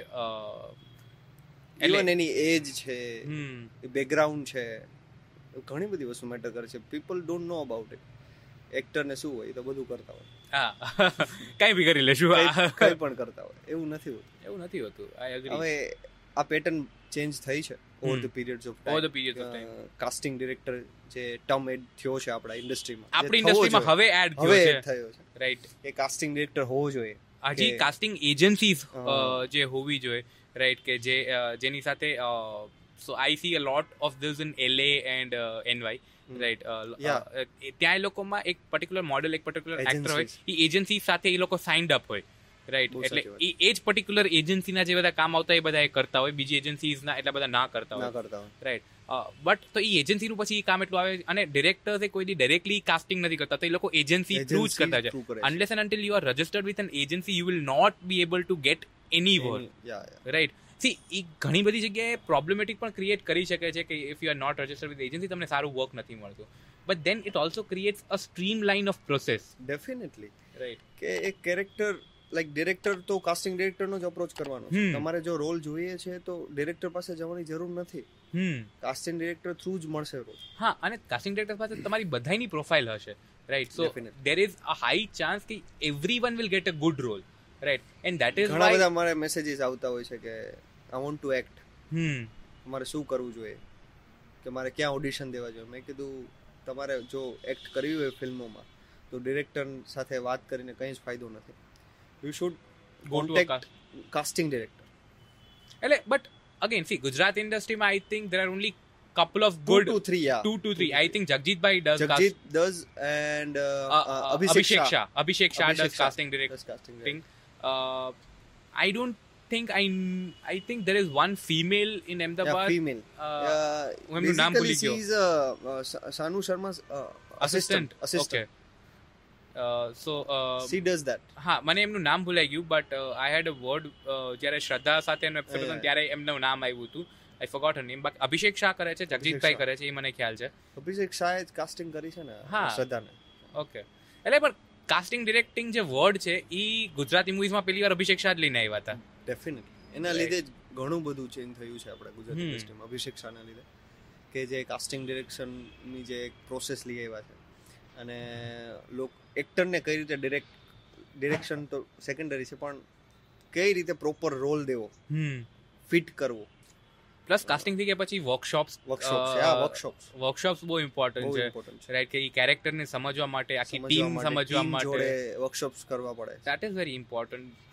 S1: ઇવન એની એજ છે બેકગ્રાઉન્ડ છે ઘણી બધી વસ્તુ મેટર કરે છે. People don't know about it એક્ટરને શું હોય તો બધું કરતા હોય.
S2: હા. કઈ બી કરી લેશું.
S1: કઈ પણ કરતા હોય. એવું નથી હોતું.
S2: એવું નથી હોતું. આઈ એગ્રી
S1: હવે આ પેટર્ન ચેન્જ થઈ છે
S2: over
S1: the periods of
S2: over the periods of time
S1: casting director જે ટર્મ એડ થયો છે આપણા ઇન્ડસ્ટ્રીમાં
S2: આપણી ઇન્ડસ્ટ્રીમાં હવે એડ થયો છે.
S1: થયો છે.
S2: રાઈટ
S1: એ કાસ્ટિંગ ડિરેક્ટર હોવો જોઈએ.
S2: હજી કાસ્ટિંગ એજન્સીઝ જે હોવી જોઈએ રાઈટ કે જે જેની સાથે so I see a lot of this in L A and NY
S1: right
S2: ત્યાં એ લોકોમાં એક પર્ટિક્યુલર મોડેલ એક પર્ટિક્યુલર એક્ટર હોય એ એજન્સી સાથે એ લોકો સાઇન્ડ અપ હોય રાઈટ એટલે એ એ જ પર્ટિક્યુલર એજન્સીના જે બધા કામ આવતા એ બધા એ કરતા હોય બીજી એજન્સીઝના એટલા બધા ના કરતા
S1: ના
S2: હોય.
S1: કરતા હોય.
S2: રાઈટ બટ તો એ એજન્સીનું પછી એ કામ એટલું આવે અને ડિરેક્ટર્સ કોઈ દી ડાયરેક્ટલી કાસ્ટિંગ નથી કરતા. તો એ લોકો એજન્સી થ્રુ જ કરતા છે. Unless and until you are registered with an agency you will not be able to get
S1: any work.
S2: Right see એ ઘણી બધી જગ્યાએ પ્રોબ્લેમેટિક પણ ક્રિએટ કરી શકે છે કે if you are not registered with agency તમને સારું વર્ક નથી મળતું. But then it also creates a streamline of process
S1: definitely
S2: right
S1: કે એક કેરેક્ટર લાઈક ડિરેક્ટર તો કાસ્ટિંગ ડિરેક્ટરનો જ અપ્રોચ કરવાનો છે. તમારે જો રોલ જોઈએ છે તો ડિરેક્ટર પાસે જવાની જરૂર નથી.
S2: હમ.
S1: કાસ્ટિંગ ડિરેક્ટર થ્રુ જ મળશે રોલ
S2: હા અને કાસ્ટિંગ ડિરેક્ટર પાસે તમારી બધાની પ્રોફાઇલ હશે right
S1: so.
S2: There is a high chance કે everyone will get a good role right and that is
S1: ઘણા બધા મારે મેસેજીસ આવતા હોય છે કે I want to act
S2: hmm.
S1: મારે શું કરવું જોઈએ? કે મારે ક્યાં ઓડિશન દેવા જોઈએ? મેં કીધું તમારે જો એક્ટ કરવી હોય ફિલ્મોમાં તો ડિરેક્ટર સાથે વાત કરીને કંઈ જ ફાયદો નથી. You
S2: should to
S1: contact casting director
S2: એટલે બટ અગેન સી ગુજરાત ઇન્ડસ્ટ્રીમાં I think there are only couple of
S1: good
S2: good
S1: two three ya
S2: two two three I think જગજીતભાઈ does
S1: Jagjit does and
S2: Abhishek Shah Abhishek Shah
S1: Abhishek
S2: does
S1: Shah
S2: casting directing
S1: does casting director.
S2: I don't think I I think there is one female in
S1: Yeah,
S2: Ahmedabad.
S1: female.
S2: uh,
S1: Uh,
S2: ગયો.
S1: she is uh, uh, Sanu Sharma's uh, assistant. Assistant.
S2: Okay. Uh,
S1: see does that does
S2: હા મને એમનું નામ ભૂલાઈ ગયું but I head a word જ્યારે શ્રદ્ધા સાથે એનું એપિસોડ હતું ત્યારે એમનું નામ આવ્યું હતું. I forgot her name but Abhishek Shah કરે છે જગજીતભાઈ કરે છે એ મને ખ્યાલ છે.
S1: અભિષેક શાહે જ કાસ્ટિંગ કરી છે ને
S2: હા.
S1: શ્રદ્ધાને.
S2: ઓકે એટલે પણ કાસ્ટિંગ ડિરેક્ટિંગ જે વર્ડ છે એ ગુજરાતી મૂવીઝમાં પેલી વાર અભિષેક શાહ જ લઈને આવ્યા હતા.
S1: ડેફિનેટલી એના લીધે જ ઘણું બધું ચેન્જ થયું છે આપણા ગુજરાતી. ઇન્ડસ્ટ્રીમાં અભિષેક શાહના લીધે. કે જે કાસ્ટિંગ ડિરેક્શનની જે એક પ્રોસેસ લઈ આવ્યા છે. અને લોક એક્ટરને કઈ રીતે ડિરેક્ટ ડિરેક્શન તો સેકન્ડરી છે પણ કઈ રીતે પ્રોપર રોલ દેવો? ફિટ કરવો?
S2: પ્લસ કાસ્ટિંગ થઈ ગયા પછી વર્કશોપ્સ
S1: વર્કશોપ્સ આ વર્કશોપ્સ
S2: બહુ ઇમ્પોર્ટન્ટ છે. રાઈટ કે એ કેરેક્ટરને સમજવા માટે આખી ટીમ સમજવા માટે.
S1: વર્કશોપ્સ કરવા પડે
S2: ધેટ ઇઝ વેરી ઇમ્પોર્ટન્ટ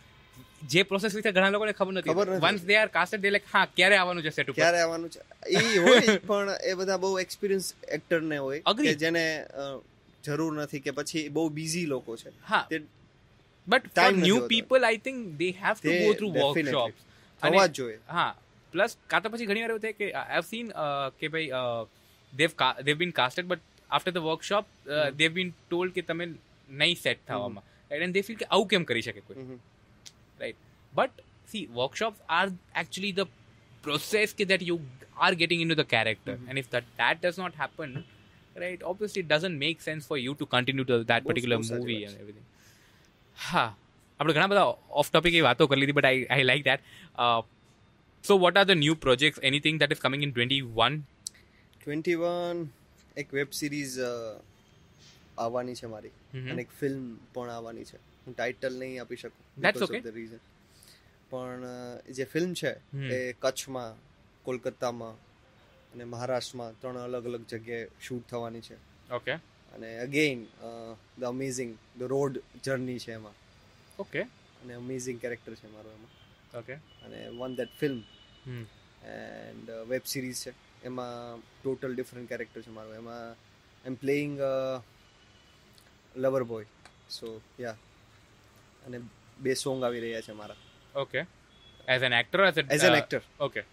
S2: જે પ્રોસેસ વિશે ઘણા લોકોને ખબર નથી. Once they are casted they like હા ક્યારે આવવાનું છે સેટ ઉપર
S1: ક્યારે આવવાનું છે? એ હોય પણ એ બધા બહુ એક્સપિરિયન્સ એક્ટર ને હોય કે જેને જરૂર નથી કે પછી બહુ બિઝી લોકો છે.
S2: હા.
S1: But
S2: for new people I think they
S1: have
S2: to go
S1: through
S2: workshops
S1: થવા જોઈએ.
S2: હા. પ્લસ કાં તો પછી ઘણી વાર એવું થાય કે આઈ હેવ સીન કે ભાઈ they've they've been casted but after the workshop they've been told કે તમે નહીં સેટ થવામાં. એન્ડ દે ફીલ કે આવું કેમ કરી શકે કોઈ? Right but see see are actually the process કે that you are getting in character.
S1: Mm-hmm.
S2: and if that that does not happen right? Obviously it doesn't make sense for you to continue to that particular
S1: most
S2: movie and everything. હા આપણે ઘણા બધા of topic એ વાતો કરી લીધી but I I like that so what are the new projects anything that is coming in twenty one
S1: 21 એક web series આવવાની છે મારી. અને એક ફિલ્મ પણ આવવાની છે. હું ટાઇટલ નહીં આપી શકું
S2: That's
S1: ઓકે
S2: okay.
S1: પણ જે ફિલ્મ છે એ કચ્છમાં કોલકાતામાં અને મહારાષ્ટ્રમાં ત્રણ અલગ અલગ જગ્યાએ શૂટ થવાની છે.
S2: ઓકે
S1: અને again the amazing the road journey છે એમાં.
S2: ઓકે
S1: અને અમેઝિંગ કેરેક્ટર છે મારો એમાં.
S2: ઓકે
S1: અને one that
S2: film.
S1: And web series છે. એમાં ટોટલ ડિફરન્ટ કેરેક્ટર છે મારો. એમાં I am playing lover boy so ya અને બે સોંગ આવી રહ્યા છે મારા.
S2: Okay as an actor as an
S1: actor
S2: Okay.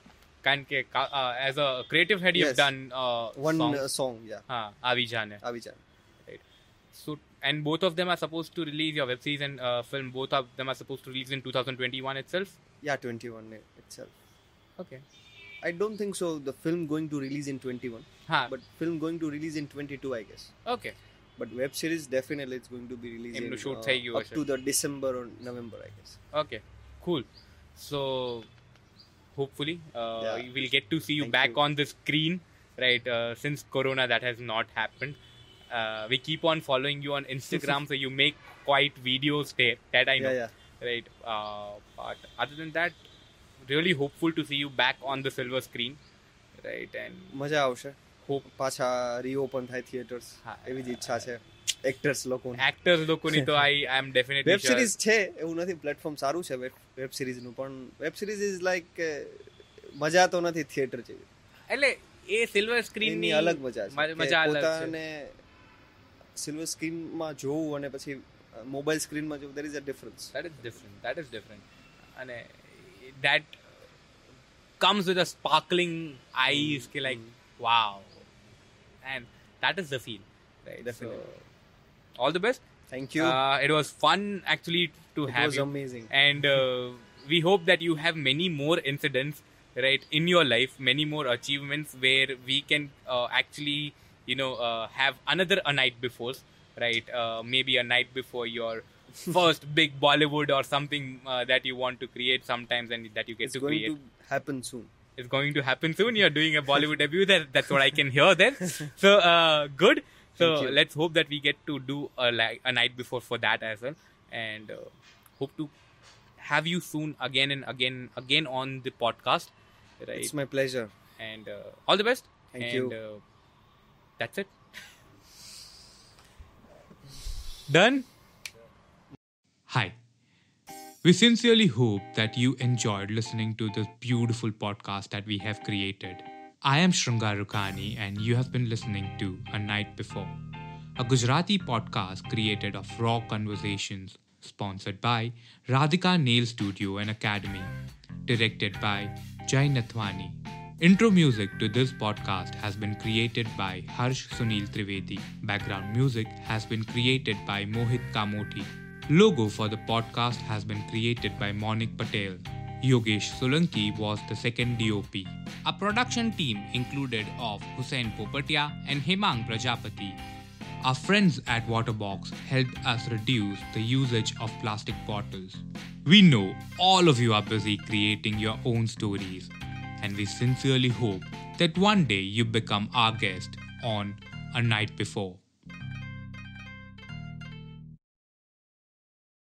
S2: કારણ કે કા- uh, as a creative head, you've
S1: Yes.
S2: done uh,
S1: one
S2: song.
S1: Song yeah
S2: હા આવી જાને
S1: આવી જાય
S2: So and both of them are supposed to release your web series and uh, film. Both of them are supposed to release in 2021 itself.
S1: Yeah twenty one itself
S2: Okay.
S1: I don't think so. The film going to release in 21,
S2: હા
S1: but film going to release in 22, I guess.
S2: okay.
S1: But web series definitely it's going to be released
S2: એમનું
S1: in,
S2: shoot
S1: uh,
S2: થઈ ગયું
S1: up
S2: હશે.
S1: to the December or November, I guess.
S2: Okay. Cool. So hopefully uh,
S1: Yeah.
S2: we'll get to see you
S1: Thank
S2: back
S1: you.
S2: on the screen. Right. Uh, since Corona, that has not happened. Uh, we keep on following you on Instagram, so you make quite videos there. That I know.
S1: Yeah, yeah.
S2: right uh, but other than that really hopeful to see you back on the silver screen right and
S1: મજા આવશે
S2: hope
S1: પાછા reopen થાય theatres
S2: હા.
S1: એવી જ ઈચ્છા છે actors લોકોની.
S2: એક્ટર્સ લોકોની તો I I am definitely web
S1: series છે એવું નથી પ્લેટફોર્મ સારું છે વેબ સિરીઝનું પણ વેબ સિરીઝ ઇઝ લાઈક મજા તો નથી થિયેટર જેવી.
S2: એટલે એ સિલ્વર સ્ક્રીન
S1: એની અલગ મજા છે
S2: મજા અલગ છે.
S1: સિલ્વર સ્ક્રીનમાં જોવું અને પછી મોબાઈલ સ્ક્રીનમાં જોવું there is a difference
S2: that is different that is different અને that comes with a sparkling eyes કે like wow and that is the feel right
S1: Definitely.
S2: all the best.
S1: Thank you.
S2: Uh, it was fun actually to
S1: it
S2: have
S1: was
S2: you.
S1: amazing.
S2: And uh, we hope that you have many more incidents right in your life, many more achievements where we can uh, actually you know uh, have another a night before, right? Uh, maybe a night before your first big Bollywood or something uh, that you want to create sometimes, and that you get
S1: it's
S2: to create.
S1: It's going to happen soon
S2: It's going to happen soon. You're doing a Bollywood debut. That, that's what I can hear then. So uh, good. So let's hope that we get to do a, like a night before for that as well, and uh, hope to have you soon again and again again on the podcast. Right.
S1: It's my pleasure.
S2: and uh, all the best.
S1: Thank
S2: and,
S1: you.
S2: Uh, that's it. Done. Hi. We sincerely hope that you enjoyed listening to this beautiful podcast that we have created. I am Shrungar Rukhani, and you have been listening to A Night Before, a Gujarati podcast created of raw conversations, sponsored by Radhika Nail Studio and Academy, directed by Jai Nathwani. Intro music to this podcast has been created by Harsh Sunil Trivedi. Background music has been created by Mohit Kamoti. Logo for the podcast has been created by Monik Patel. Yogesh Solanki was the second DOP. Our production team included of Hussein Popatia and Hemang Prajapati. Our friends at Waterbox helped us reduce the usage of plastic bottles. We know all of you are busy creating your own stories, and we sincerely hope that one day you become our guest on A Night Before.